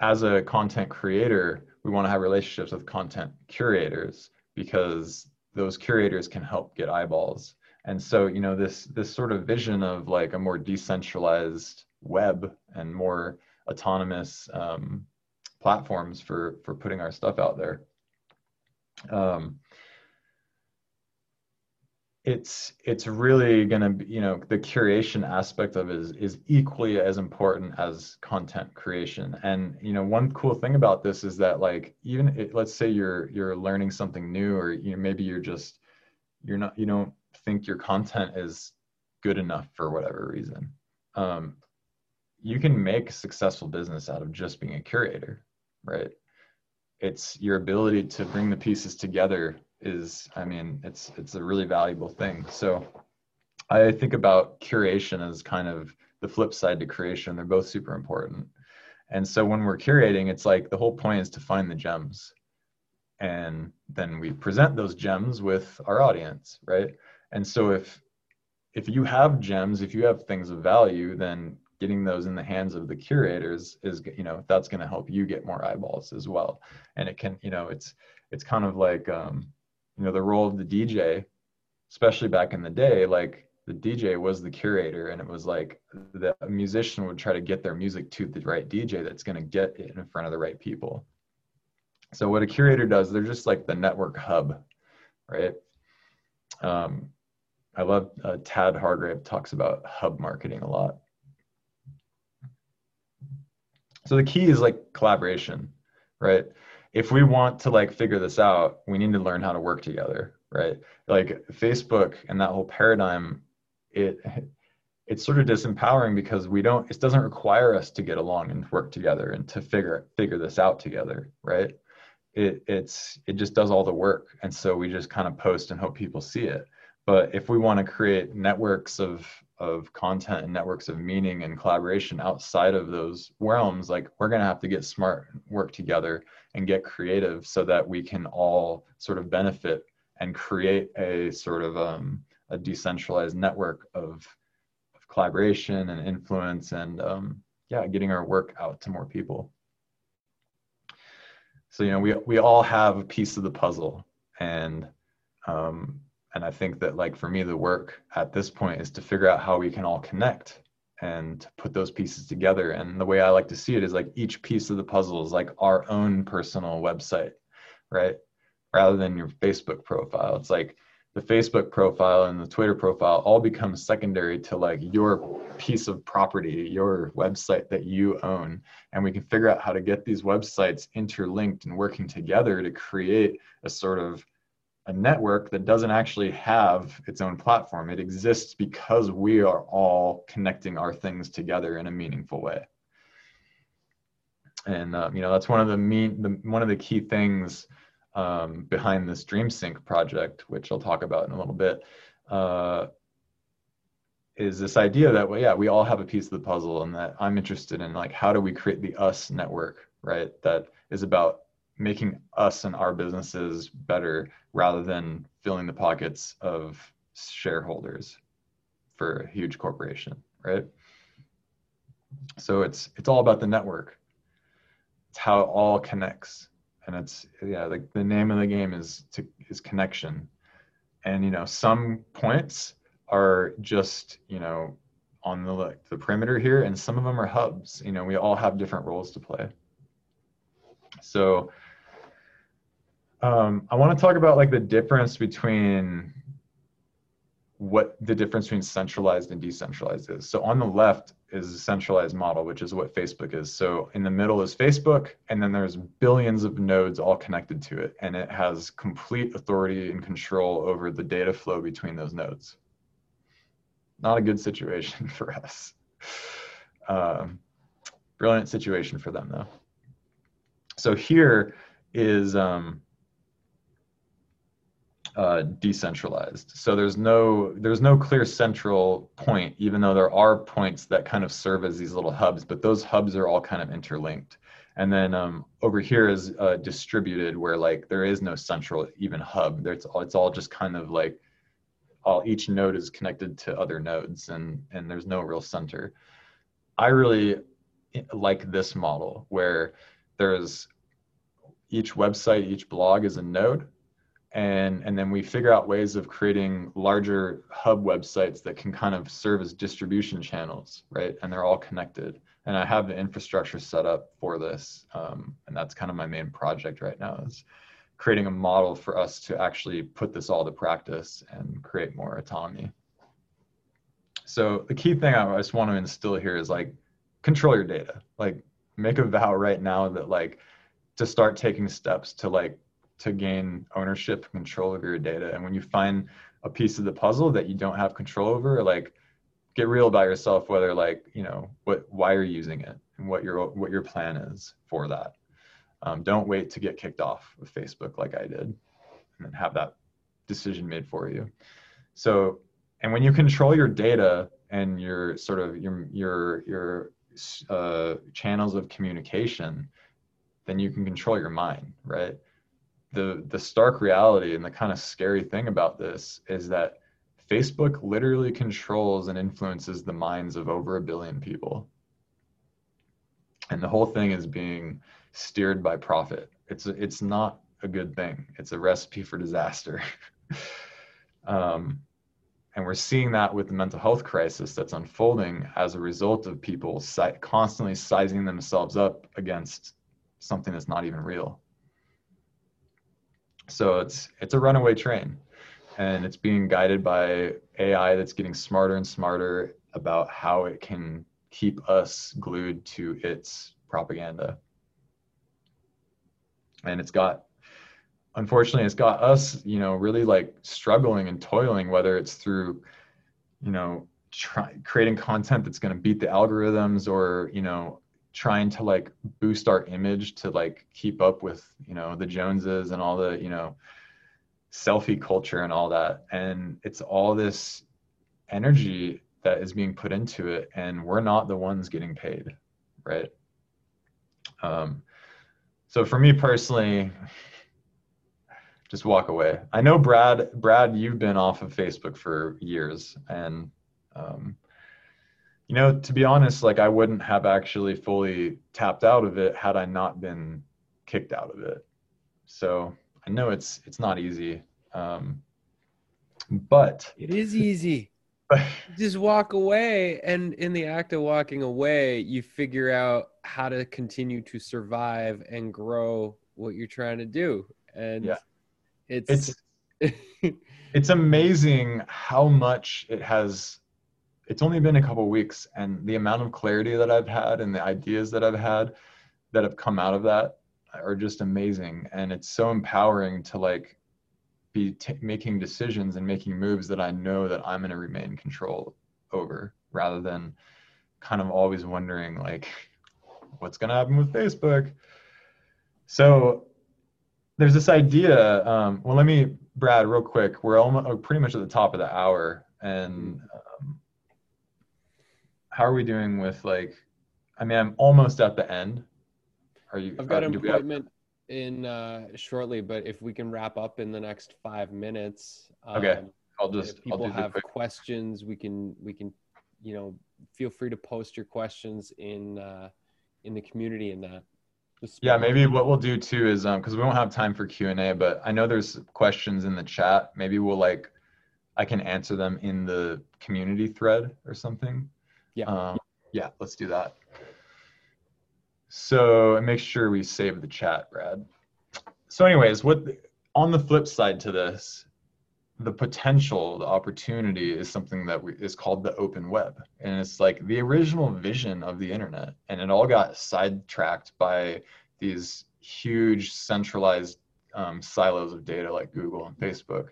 as a content creator, we want to have relationships with content curators because those curators can help get eyeballs. And so, you know, this this sort of vision of like a more decentralized web and more autonomous um, platforms for for putting our stuff out there. Um, it's it's really going to be you know the curation aspect of it is is equally as important as content creation and you know one cool thing about this is that like even it, let's say you're you're learning something new or you know maybe you're just you're not you don't think your content is good enough for whatever reason um, you can make a successful business out of just being a curator, right? It's your ability to bring the pieces together is, I mean, it's it's a really valuable thing. So I think about curation as kind of the flip side to creation. They're both super important. And so when we're curating, it's like the whole point is to find the gems. And then we present those gems with our audience, right? And so if if you have gems, if you have things of value, then getting those in the hands of the curators is you know that's going to help you get more eyeballs as well. And it can you know it's it's kind of like um you know the role of the dj especially back in the day like the dj was the curator and it was like the musician would try to get their music to the right dj that's going to get it in front of the right people. So what a curator does they're just like the network hub right? Um i love uh, tad hargrave talks about hub marketing a lot so the key is like collaboration, right? If we want to like figure this out, we need to learn how to work together, right? Like Facebook and that whole paradigm, it it's sort of disempowering because we don't it doesn't require us to get along and work together and to figure figure this out together, right? It it's it just does all the work. And so we just kind of post and hope people see it. But if we want to create networks of of content and networks of meaning and collaboration outside of those realms like we're going to have to get smart work together and get creative so that we can all sort of benefit and create a sort of um, a decentralized network of, of collaboration and influence and um, yeah getting our work out to more people. So you know we, we all have a piece of the puzzle and and i think that like for me the work at this point is to figure out how we can all connect and put those pieces together. And the way i like to see it is like each piece of the puzzle is like our own personal website right? Rather than your facebook profile. It's like the facebook profile and the twitter profile all become secondary to like your piece of property your website that you own. And we can figure out how to get these websites interlinked and working together to create a sort of a network that doesn't actually have its own platform. It exists because we are all connecting our things together in a meaningful way. And um, you know that's one of the mean the, one of the key things um, behind this DreamSync project, which I'll talk about in a little bit, uh, is this idea that well, yeah, we all have a piece of the puzzle, and that I'm interested in like how do we create the us network, right? That is about making us and our businesses better rather than filling the pockets of shareholders for a huge corporation right? So it's it's all about the network. It's how it all connects. And it's yeah like the name of the game is to is connection. And you know some points are just you know on the like, the perimeter here and some of them are hubs. You know we all have different roles to play. So um, I want to talk about like the difference between what the difference between centralized and decentralized is. So on the left is a centralized model, which is what Facebook is. So in the middle is Facebook, and then there's billions of nodes all connected to it, and it has complete authority and control over the data flow between those nodes. Not a good situation [laughs] for us. Um, brilliant situation for them though. So here is um, uh, decentralized. So there's no there's no clear central point, even though there are points that kind of serve as these little hubs. But those hubs are all kind of interlinked. And then um, over here is uh, distributed, where like there is no central even hub. It's all, it's all just kind of like all each node is connected to other nodes, and and there's no real center. I really like this model where there's each website, each blog is a node, and and then we figure out ways of creating larger hub websites that can kind of serve as distribution channels right? And they're all connected. And i have the infrastructure set up for this um, and that's kind of my main project right now is creating a model for us to actually put this all to practice and create more autonomy. So the key thing i just want to instill here is like control your data. Like make a vow right now that like to start taking steps to like to gain ownership and control of your data. And when you find a piece of the puzzle that you don't have control over, like get real about yourself, whether like, you know, what, why you're using it and what your, what your plan is for that. Um, don't wait to get kicked off of Facebook like I did and then have that decision made for you. So, and when you control your data and your sort of your, your, your uh, channels of communication, then you can control your mind, right? The the stark reality and the kind of scary thing about this is that Facebook literally controls and influences the minds of over a billion people. And the whole thing is being steered by profit. It's it's not a good thing. It's a recipe for disaster. [laughs] um, and we're seeing that with the mental health crisis that's unfolding as a result of people si- constantly sizing themselves up against something that's not even real. So it's it's a runaway train, and it's being guided by AI that's getting smarter and smarter about how it can keep us glued to its propaganda. And it's got unfortunately it's got us you know really like struggling and toiling whether it's through you know try, creating content that's going to beat the algorithms or you know trying to like boost our image to like keep up with you know the joneses and all the you know selfie culture and all that. And it's all this energy that is being put into it and we're not the ones getting paid right? Um so for me personally just walk away. I know brad brad you've been off of facebook for years and um you know, to be honest, like I wouldn't have actually fully tapped out of it had I not been kicked out of it. So I know it's it's not easy, um, but [laughs] it is easy. [laughs] Just walk away, and in the act of walking away, you figure out how to continue to survive and grow what you're trying to do. And yeah. it's it's it's [laughs] amazing how much it has it's only been a couple weeks and the amount of clarity that I've had and the ideas that I've had that have come out of that are just amazing and it's so empowering to like be t- making decisions and making moves that I know that I'm going to remain control over rather than kind of always wondering like what's going to happen with Facebook. So there's this idea um, well let me Brad real quick we're almost pretty much at the top of the hour and um, how are we doing with like i mean i'm almost at the end. Are you i've got an appointment have... in uh shortly but if we can wrap up in the next five minutes okay. um, i'll just if people have questions we can we can you know feel free to post your questions in uh in the community in that. Yeah maybe what we'll do too is um because we won't have time for q&a but i know there's questions in the chat. Maybe we'll like i can answer them in the community thread or something yeah. Um, yeah, let's do that. So make sure we save the chat, Brad. So anyways, what on the flip side to this, the potential, the opportunity is something that we, is called the open web. And it's like the original vision of the internet. And it all got sidetracked by these huge centralized um, silos of data like Google and Facebook.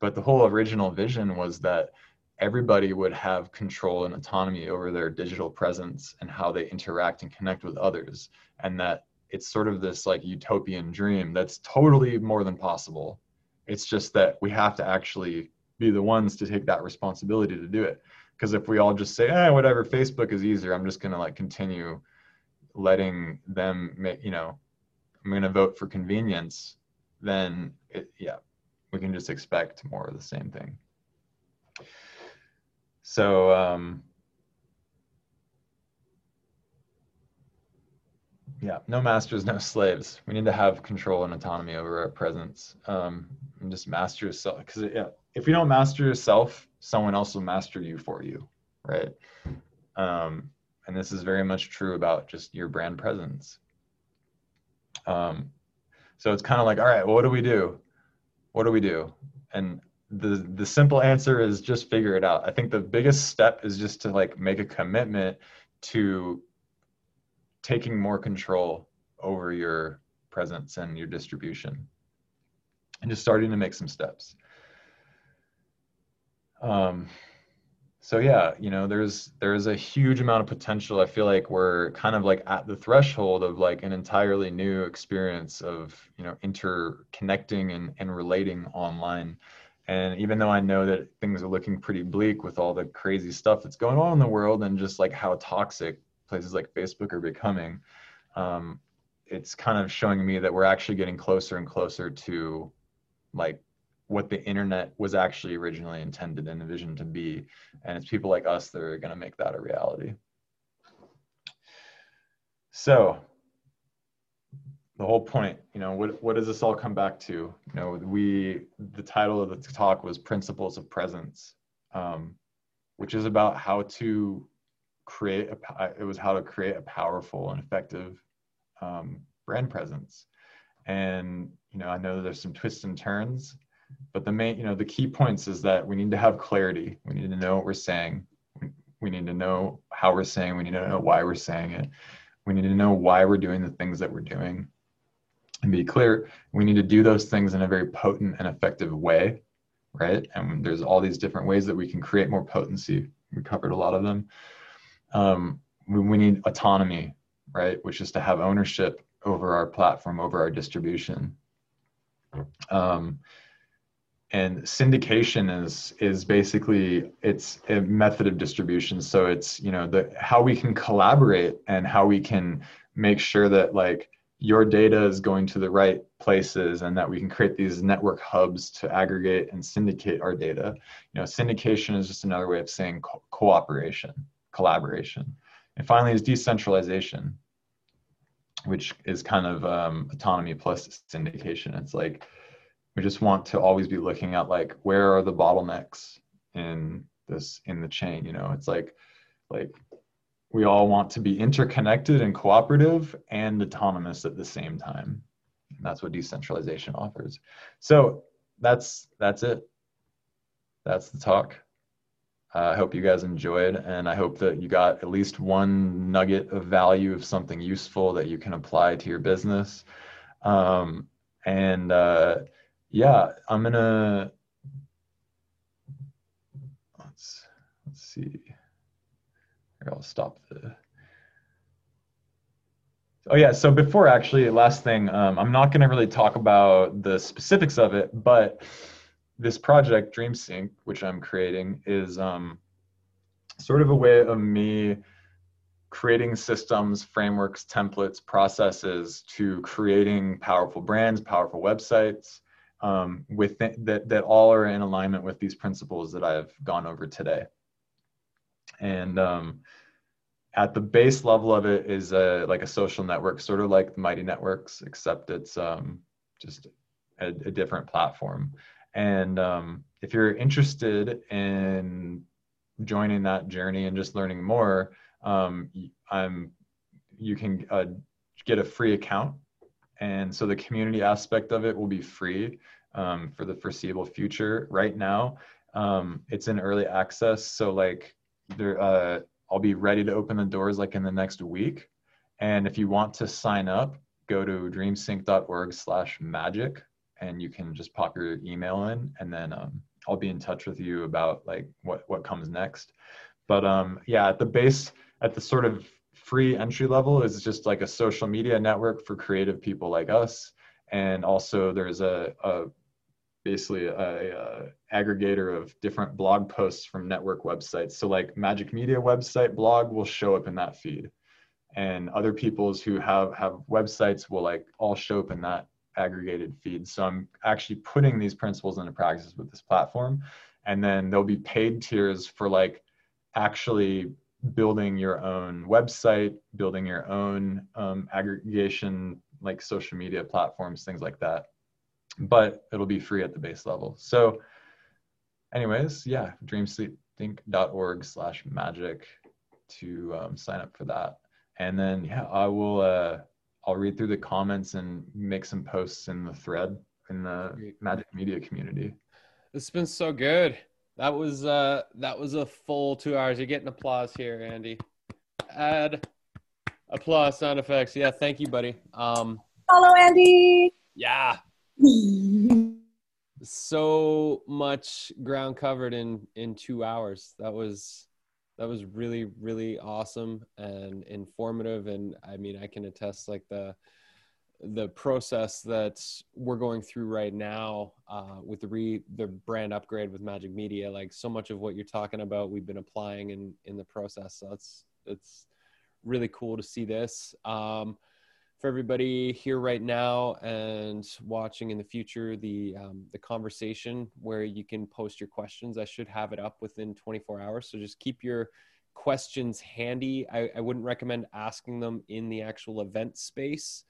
But the whole original vision was that everybody would have control and autonomy over their digital presence and how they interact and connect with others. And that it's sort of this like utopian dream that's totally more than possible it's just that we have to actually be the ones to take that responsibility to do it. Because if we all just say, eh, whatever, Facebook is easier, I'm just going to like continue letting them make, you know, I'm going to vote for convenience, then it, yeah, we can just expect more of the same thing. So, um, yeah, no masters, no slaves. We need to have control and autonomy over our presence. Um, and just master yourself because yeah if you don't master yourself someone else will master you for you right um, and this is very much true about just your brand presence um, so it's kind of like all right well, what do we do what do we do and the the simple answer is just figure it out i think the biggest step is just to like make a commitment to taking more control over your presence and your distribution and just starting to make some steps. Um, so yeah, you know, there's there's a huge amount of potential. I feel like we're kind of like at the threshold of like an entirely new experience of you know interconnecting and, and relating online. And even though I know that things are looking pretty bleak with all the crazy stuff that's going on in the world and just like how toxic places like Facebook are becoming, um, it's kind of showing me that we're actually getting closer and closer to like what the internet was actually originally intended and envisioned to be. And it's people like us that are going to make that a reality. So the whole point, you know, what, what does this all come back to? You know, we, the title of the talk was Principles of Presence, um, which is about how to create, a, it was how to create a powerful and effective um, brand presence. And you know, I know there's some twists and turns, but the main, you know, the key points is that we need to have clarity. We need to know what we're saying. We need to know how we're saying. We need to know why we're saying it. We need to know why we're doing the things that we're doing. And be clear, we need to do those things in a very potent and effective way, right? And there's all these different ways that we can create more potency. We covered a lot of them. Um, we, we need autonomy, right? Which is to have ownership over our platform, over our distribution. Um, and syndication is is basically it's a method of distribution. So it's you know the how we can collaborate and how we can make sure that like your data is going to the right places and that we can create these network hubs to aggregate and syndicate our data. You know, syndication is just another way of saying co- cooperation, collaboration. And finally is decentralization which is kind of um, autonomy plus syndication. It's like we just want to always be looking at like where are the bottlenecks in this in the chain. You know, it's like like we all want to be interconnected and cooperative and autonomous at the same time. And that's what decentralization offers. So that's that's it. That's the talk. I hope you guys enjoyed, and I hope that you got at least one nugget of value of something useful that you can apply to your business. Um, and uh, yeah, I'm gonna let's let's see. Here, I'll stop the. Oh yeah, so before actually, last thing, um, I'm not gonna really talk about the specifics of it, but this project DreamSync, which I'm creating, is um, sort of a way of me creating systems, frameworks, templates, processes to creating powerful brands, powerful websites um, with that that all are in alignment with these principles that I've gone over today. And um, at the base level of it is a, like a social network, sort of like the Mighty Networks, except it's um, just a, a different platform. And um, if you're interested in joining that journey and just learning more, um, I'm you can uh, get a free account. And so the community aspect of it will be free. um, for the foreseeable future. Right now, um, it's in early access, so like there, uh, I'll be ready to open the doors like in the next week. And if you want to sign up, go to dreamsync.org/magic, and you can just pop your email in, and then um, I'll be in touch with you about like what what comes next. But um, yeah, at the base, at the sort of free entry level is just like a social media network for creative people like us and also there's a, a basically a, a, aggregator of different blog posts from network websites. So like magic media website blog will show up in that feed. And other people's who have have websites will like all show up in that aggregated feed. So i'm actually putting these principles into practice with this platform. And then there'll be paid tiers for like actually building your own website, building your own um, aggregation like social media platforms, things like that. But it'll be free at the base level. So, anyways, yeah, dreamsync.org slash magic to um, sign up for that. And then, yeah, I will, uh, I'll read through the comments and make some posts in the thread in the Magic Media community. It's been so good. That was uh that was a full two hours. You're getting applause here, Andy. Add applause sound effects. Yeah, thank you, buddy. Um Hello, Andy. Yeah. So much ground covered in in two hours. That was that was really really awesome and informative. And I mean, I can attest like the the process that we're going through right now uh, with the re the brand upgrade with Majik Media, like so much of what you're talking about, we've been applying in in the process. So it's it's really cool to see this. Um, for everybody here right now and watching in the future, the um, the conversation where you can post your questions, I should have it up within 24 hours. So just keep your questions handy. I, I wouldn't recommend asking them in the actual event space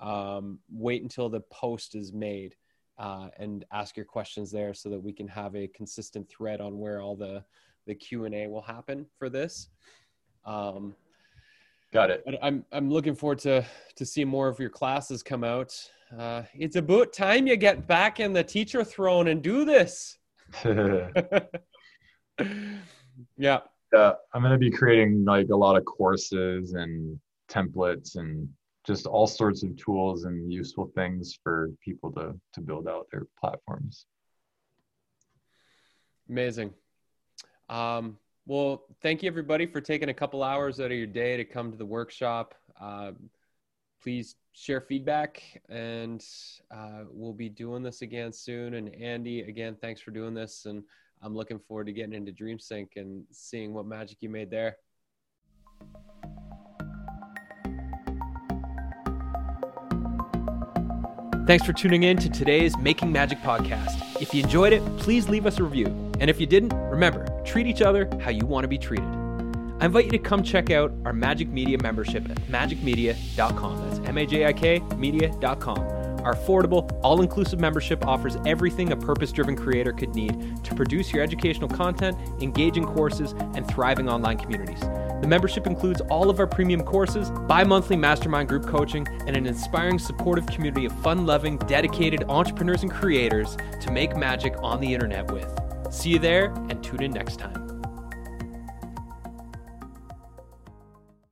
um, wait until the post is made uh, and ask your questions there so that we can have a consistent thread on where all the the q&a will happen for this um, got it. I'm i'm looking forward to to see more of your classes come out. Uh, it's about time you get back in the teacher throne and do this. [laughs] Yeah. Yeah i'm going to be creating like a lot of courses and templates and just all sorts of tools and useful things for people to to build out their platforms. Amazing. Um, well thank you everybody for taking a couple hours out of your day to come to the workshop uh, please share feedback and uh, we'll be doing this again soon and andy again thanks for doing this and i'm looking forward to getting into dreamsync and seeing what magic you made there Thanks for tuning in to today's Making Magic podcast. If you enjoyed it, please leave us a review. And if you didn't, remember, treat each other how you want to be treated. I invite you to come check out our Majik Media membership at majikmedia.com. That's M A J I K media.com. Our affordable, all inclusive membership offers everything a purpose driven creator could need to produce your educational content, engaging courses, and thriving online communities. The membership includes all of our premium courses, bi monthly mastermind group coaching, and an inspiring, supportive community of fun loving, dedicated entrepreneurs and creators to make magic on the internet with. See you there and tune in next time.